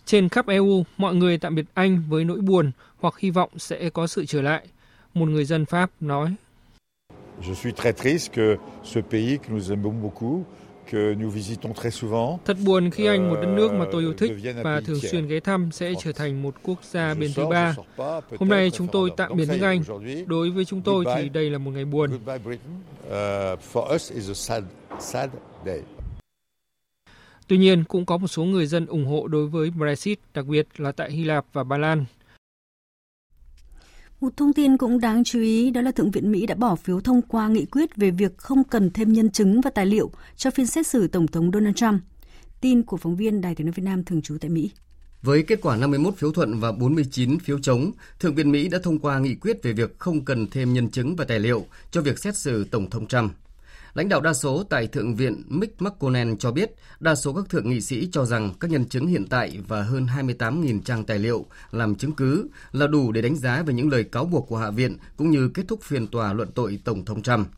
Trên khắp EU, mọi người tạm biệt Anh với nỗi buồn hoặc hy vọng sẽ có sự trở lại. Một người dân Pháp nói. Je suis très triste que ce pays que nous aimons beaucoup Thật buồn khi Anh, một đất nước mà tôi yêu thích và thường xuyên ghé thăm, sẽ trở thành một quốc gia bên thứ ba. Hôm nay chúng tôi tạm biệt nước Anh. Đối với chúng tôi thì đây là một ngày buồn. Tuy nhiên, cũng có một số người dân ủng hộ đối với Brexit, đặc biệt là tại Hy Lạp và Ba Lan. Một thông tin cũng đáng chú ý đó là Thượng viện Mỹ đã bỏ phiếu thông qua nghị quyết về việc không cần thêm nhân chứng và tài liệu cho phiên xét xử Tổng thống Donald Trump. Tin của phóng viên Đài tiếng nói Việt Nam thường trú tại Mỹ. Với kết quả 51 phiếu thuận và 49 phiếu chống, Thượng viện Mỹ đã thông qua nghị quyết về việc không cần thêm nhân chứng và tài liệu cho việc xét xử Tổng thống Trump. Lãnh đạo đa số tại Thượng viện Mick McConnell cho biết, đa số các thượng nghị sĩ cho rằng các nhân chứng hiện tại và hơn 28.000 trang tài liệu làm chứng cứ là đủ để đánh giá về những lời cáo buộc của Hạ viện cũng như kết thúc phiên tòa luận tội Tổng thống Trump.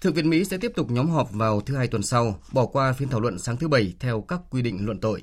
Thượng viện Mỹ sẽ tiếp tục nhóm họp vào thứ hai tuần sau, bỏ qua phiên thảo luận sáng thứ Bảy theo các quy định luận tội.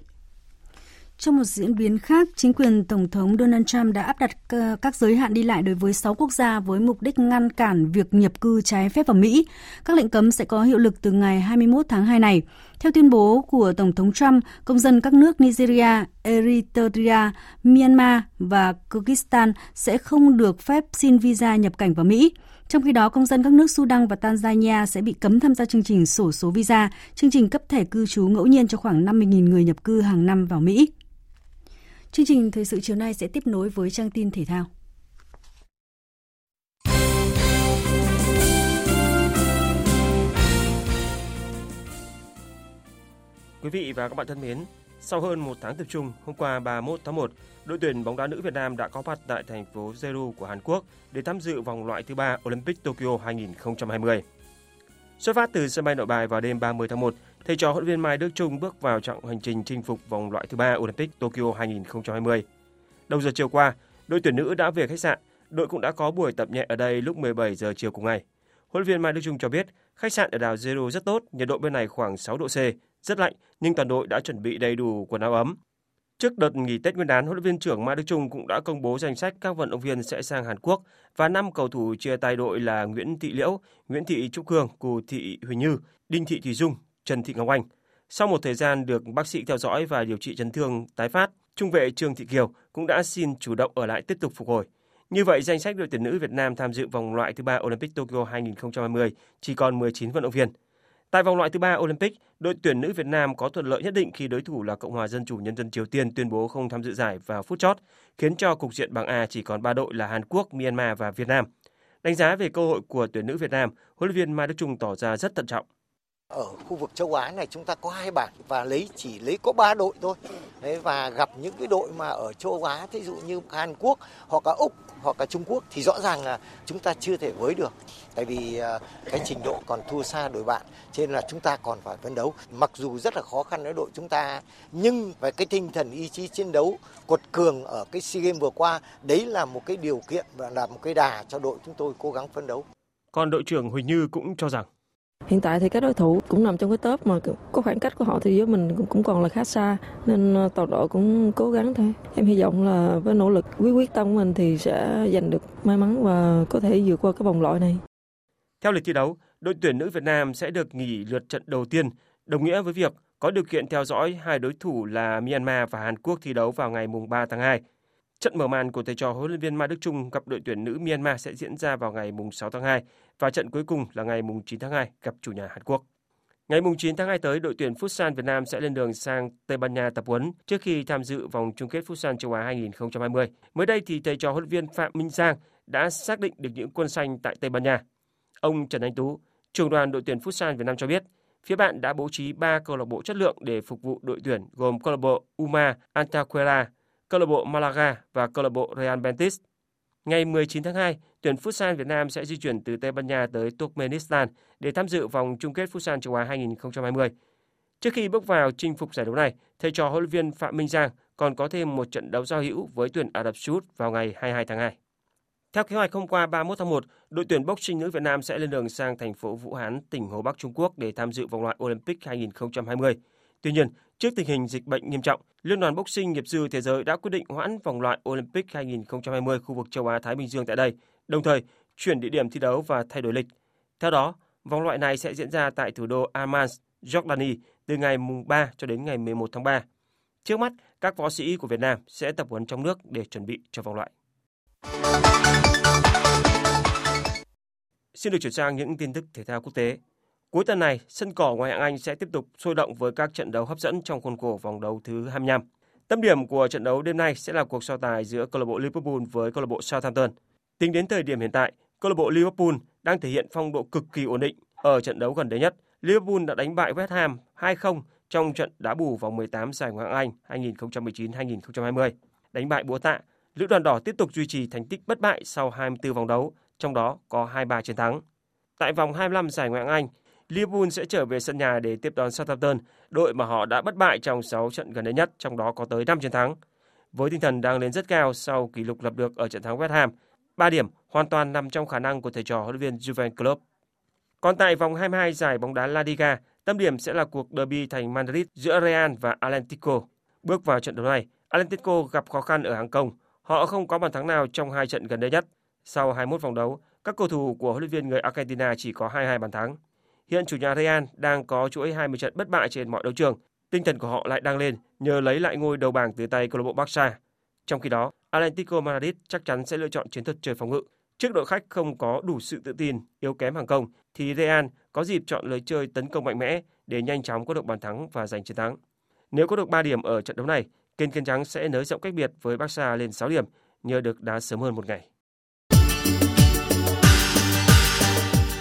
Trong một diễn biến khác, chính quyền Tổng thống Donald Trump đã áp đặt ờ, các giới hạn đi lại đối với 6 quốc gia với mục đích ngăn cản việc nhập cư trái phép vào Mỹ. Các lệnh cấm sẽ có hiệu lực từ ngày 21 tháng 2 này. Theo tuyên bố của Tổng thống Trump, công dân các nước Nigeria, Eritrea, Myanmar và Kyrgyzstan sẽ không được phép xin visa nhập cảnh vào Mỹ. Trong khi đó, công dân các nước Sudan và Tanzania sẽ bị cấm tham gia chương trình sổ số visa, chương trình cấp thẻ cư trú ngẫu nhiên cho khoảng 50.000 người nhập cư hàng năm vào Mỹ. Chương trình thời sự chiều nay sẽ tiếp nối với trang tin thể thao. Quý vị và các bạn thân mến, sau hơn một tháng tập trung, hôm qua 31 tháng 1, đội tuyển bóng đá nữ Việt Nam đã có mặt tại thành phố Jeju của Hàn Quốc để tham dự vòng loại thứ ba Olympic Tokyo 2020. Xuất phát từ sân bay Nội Bài vào đêm 30 tháng 1, thầy trò huấn viên Mai Đức Trung bước vào chặng hành trình chinh phục vòng loại thứ ba Olympic Tokyo 2020. Đầu giờ chiều qua, đội tuyển nữ đã về khách sạn, đội cũng đã có buổi tập nhẹ ở đây lúc 17 giờ chiều cùng ngày. Huấn viên Mai Đức Trung cho biết, khách sạn ở đảo Zero rất tốt, nhiệt độ bên này khoảng 6 độ C, rất lạnh nhưng toàn đội đã chuẩn bị đầy đủ quần áo ấm. Trước đợt nghỉ Tết Nguyên đán, huấn luyện viên trưởng Mai Đức Trung cũng đã công bố danh sách các vận động viên sẽ sang Hàn Quốc và năm cầu thủ chia tay đội là Nguyễn Thị Liễu, Nguyễn Thị Trúc Hương, Cù Thị Huỳnh Như, Đinh Thị Thùy Dung, Trần Thị Ngọc Anh. Sau một thời gian được bác sĩ theo dõi và điều trị chấn thương tái phát, trung vệ Trương Thị Kiều cũng đã xin chủ động ở lại tiếp tục phục hồi. Như vậy, danh sách đội tuyển nữ Việt Nam tham dự vòng loại thứ ba Olympic Tokyo 2020 chỉ còn 19 vận động viên. Tại vòng loại thứ ba Olympic, đội tuyển nữ Việt Nam có thuận lợi nhất định khi đối thủ là Cộng hòa Dân chủ Nhân dân Triều Tiên tuyên bố không tham dự giải vào phút chót, khiến cho cục diện bảng A chỉ còn 3 đội là Hàn Quốc, Myanmar và Việt Nam. Đánh giá về cơ hội của tuyển nữ Việt Nam, huấn luyện viên Mai Đức Trung tỏ ra rất thận trọng. Ở khu vực châu Á này chúng ta có hai bảng và lấy chỉ lấy có ba đội thôi. Đấy, và gặp những cái đội mà ở châu Á, ví dụ như Hàn Quốc hoặc là Úc hoặc là Trung Quốc thì rõ ràng là chúng ta chưa thể với được. Tại vì à, cái trình độ còn thua xa đội bạn, cho nên là chúng ta còn phải phấn đấu. Mặc dù rất là khó khăn với đội chúng ta, nhưng về cái tinh thần ý chí chiến đấu quật cường ở cái SEA Games vừa qua, đấy là một cái điều kiện và là một cái đà cho đội chúng tôi cố gắng phấn đấu. Còn đội trưởng Huỳnh Như cũng cho rằng Hiện tại thì các đối thủ cũng nằm trong cái top mà có khoảng cách của họ thì với mình cũng còn là khá xa nên ờ, toàn đội cũng cố gắng thôi. Em hy vọng là với nỗ lực quyết quyết tâm của mình thì sẽ giành được may mắn và có thể vượt qua cái vòng loại này. Theo lịch thi đấu, đội tuyển nữ Việt Nam sẽ được nghỉ lượt trận đầu tiên, đồng nghĩa với việc có điều kiện theo dõi hai đối thủ là Myanmar và Hàn Quốc thi đấu vào ngày mùng 3 tháng 2. Trận mở màn của thầy trò huấn luyện viên Mai Đức Trung gặp đội tuyển nữ Myanmar sẽ diễn ra vào ngày 6 tháng 2 và trận cuối cùng là ngày 9 tháng 2 gặp chủ nhà Hàn Quốc. Ngày 9 tháng 2 tới, đội tuyển Futsal Việt Nam sẽ lên đường sang Tây Ban Nha tập huấn trước khi tham dự vòng chung kết Futsal châu Á 2020. Mới đây thì thầy trò huấn luyện viên Phạm Minh Giang đã xác định được những quân xanh tại Tây Ban Nha. Ông Trần Anh Tú, trưởng đoàn đội tuyển Futsal Việt Nam cho biết, phía bạn đã bố trí 3 câu lạc bộ chất lượng để phục vụ đội tuyển gồm câu lạc bộ Uma Antaquera, câu lạc bộ Malaga và câu lạc bộ Real Betis. Ngày 19 tháng 2, tuyển Futsal Việt Nam sẽ di chuyển từ Tây Ban Nha tới Turkmenistan để tham dự vòng chung kết Futsal châu Á 2020. Trước khi bước vào chinh phục giải đấu này, thầy trò huấn luyện viên Phạm Minh Giang còn có thêm một trận đấu giao hữu với tuyển Ả Rập Xê Út vào ngày 22 tháng 2. Theo kế hoạch hôm qua 31 tháng 1, đội tuyển boxing nữ Việt Nam sẽ lên đường sang thành phố Vũ Hán, tỉnh Hồ Bắc Trung Quốc để tham dự vòng loại Olympic 2020. Tuy nhiên, trước tình hình dịch bệnh nghiêm trọng, Liên đoàn boxing nghiệp dư thế giới đã quyết định hoãn vòng loại Olympic 2020 khu vực châu Á Thái Bình Dương tại đây, đồng thời chuyển địa điểm thi đấu và thay đổi lịch. Theo đó, vòng loại này sẽ diễn ra tại thủ đô Amman, Jordani từ ngày mùng 3 cho đến ngày 11 tháng 3. Trước mắt, các võ sĩ của Việt Nam sẽ tập huấn trong nước để chuẩn bị cho vòng loại. Xin được chuyển sang những tin tức thể thao quốc tế. Cuối tuần này, sân cỏ Ngoại hạng Anh sẽ tiếp tục sôi động với các trận đấu hấp dẫn trong khuôn khổ vòng đấu thứ 25. Tâm điểm của trận đấu đêm nay sẽ là cuộc so tài giữa câu lạc bộ Liverpool với câu lạc bộ Southampton. Tính đến thời điểm hiện tại, câu lạc bộ Liverpool đang thể hiện phong độ cực kỳ ổn định. Ở trận đấu gần đây nhất, Liverpool đã đánh bại West Ham 2-0 trong trận đá bù vòng 18 giải Ngoại hạng Anh 2019-2020. Đánh bại Búa Tạ, Lữ đoàn đỏ tiếp tục duy trì thành tích bất bại sau 24 vòng đấu, trong đó có 23 chiến thắng. Tại vòng 25 giải Ngoại hạng Anh, Liverpool sẽ trở về sân nhà để tiếp đón Southampton, đội mà họ đã bất bại trong 6 trận gần đây nhất, trong đó có tới 5 chiến thắng. Với tinh thần đang lên rất cao sau kỷ lục lập được ở trận thắng West Ham, 3 điểm hoàn toàn nằm trong khả năng của thầy trò huấn luyện viên Jurgen Klopp. Còn tại vòng 22 giải bóng đá La Liga, tâm điểm sẽ là cuộc derby thành Madrid giữa Real và Atlético. Bước vào trận đấu này, Atlético gặp khó khăn ở hàng công. Họ không có bàn thắng nào trong hai trận gần đây nhất. Sau 21 vòng đấu, các cầu thủ của huấn luyện viên người Argentina chỉ có 22 bàn thắng. Hiện chủ nhà Real đang có chuỗi 20 trận bất bại trên mọi đấu trường. Tinh thần của họ lại đang lên nhờ lấy lại ngôi đầu bảng từ tay câu lạc bộ Barca. Trong khi đó, Atletico Madrid chắc chắn sẽ lựa chọn chiến thuật chơi phòng ngự. Trước đội khách không có đủ sự tự tin, yếu kém hàng công, thì Real có dịp chọn lối chơi tấn công mạnh mẽ để nhanh chóng có được bàn thắng và giành chiến thắng. Nếu có được 3 điểm ở trận đấu này, kênh Kiên Trắng sẽ nới rộng cách biệt với Barca lên 6 điểm nhờ được đá sớm hơn một ngày.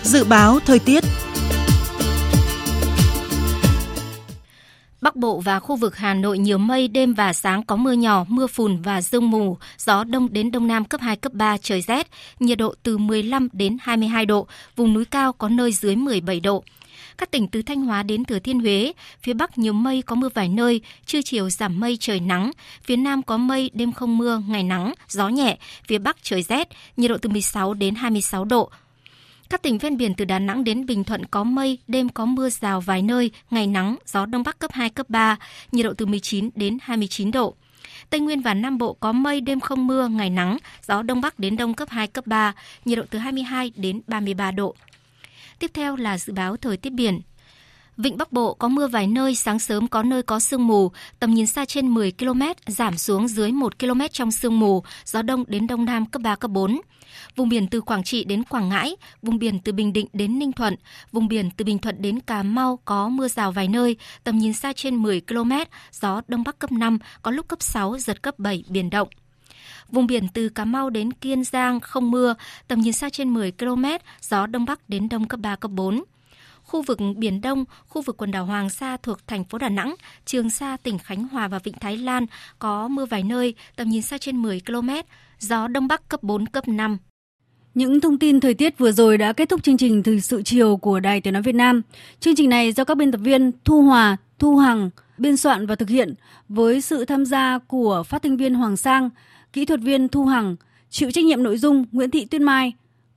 Dự báo thời tiết Bắc Bộ và khu vực Hà Nội nhiều mây, đêm và sáng có mưa nhỏ, mưa phùn và sương mù, gió đông đến đông nam cấp 2, cấp 3, trời rét, nhiệt độ từ 15 đến 22 độ, vùng núi cao có nơi dưới 17 độ. Các tỉnh từ Thanh Hóa đến Thừa Thiên Huế, phía Bắc nhiều mây có mưa vài nơi, trưa chiều giảm mây trời nắng, phía Nam có mây, đêm không mưa, ngày nắng, gió nhẹ, phía Bắc trời rét, nhiệt độ từ 16 đến 26 độ, các tỉnh ven biển từ Đà Nẵng đến Bình Thuận có mây, đêm có mưa rào vài nơi, ngày nắng, gió đông bắc cấp 2, cấp 3, nhiệt độ từ 19 đến 29 độ. Tây Nguyên và Nam Bộ có mây, đêm không mưa, ngày nắng, gió đông bắc đến đông cấp 2, cấp 3, nhiệt độ từ 22 đến 33 độ. Tiếp theo là dự báo thời tiết biển. Vịnh Bắc Bộ có mưa vài nơi, sáng sớm có nơi có sương mù, tầm nhìn xa trên 10 km, giảm xuống dưới 1 km trong sương mù, gió đông đến đông nam cấp 3, cấp 4. Vùng biển từ Quảng Trị đến Quảng Ngãi, vùng biển từ Bình Định đến Ninh Thuận, vùng biển từ Bình Thuận đến Cà Mau có mưa rào vài nơi, tầm nhìn xa trên 10 km, gió đông bắc cấp 5, có lúc cấp 6, giật cấp 7, biển động. Vùng biển từ Cà Mau đến Kiên Giang không mưa, tầm nhìn xa trên 10 km, gió đông bắc đến đông cấp 3, cấp 4 khu vực Biển Đông, khu vực quần đảo Hoàng Sa thuộc thành phố Đà Nẵng, Trường Sa, tỉnh Khánh Hòa và Vịnh Thái Lan có mưa vài nơi, tầm nhìn xa trên 10 km, gió Đông Bắc cấp 4, cấp 5. Những thông tin thời tiết vừa rồi đã kết thúc chương trình Thời sự chiều của Đài Tiếng Nói Việt Nam. Chương trình này do các biên tập viên Thu Hòa, Thu Hằng biên soạn và thực hiện với sự tham gia của phát thanh viên Hoàng Sang, kỹ thuật viên Thu Hằng, chịu trách nhiệm nội dung Nguyễn Thị Tuyên Mai.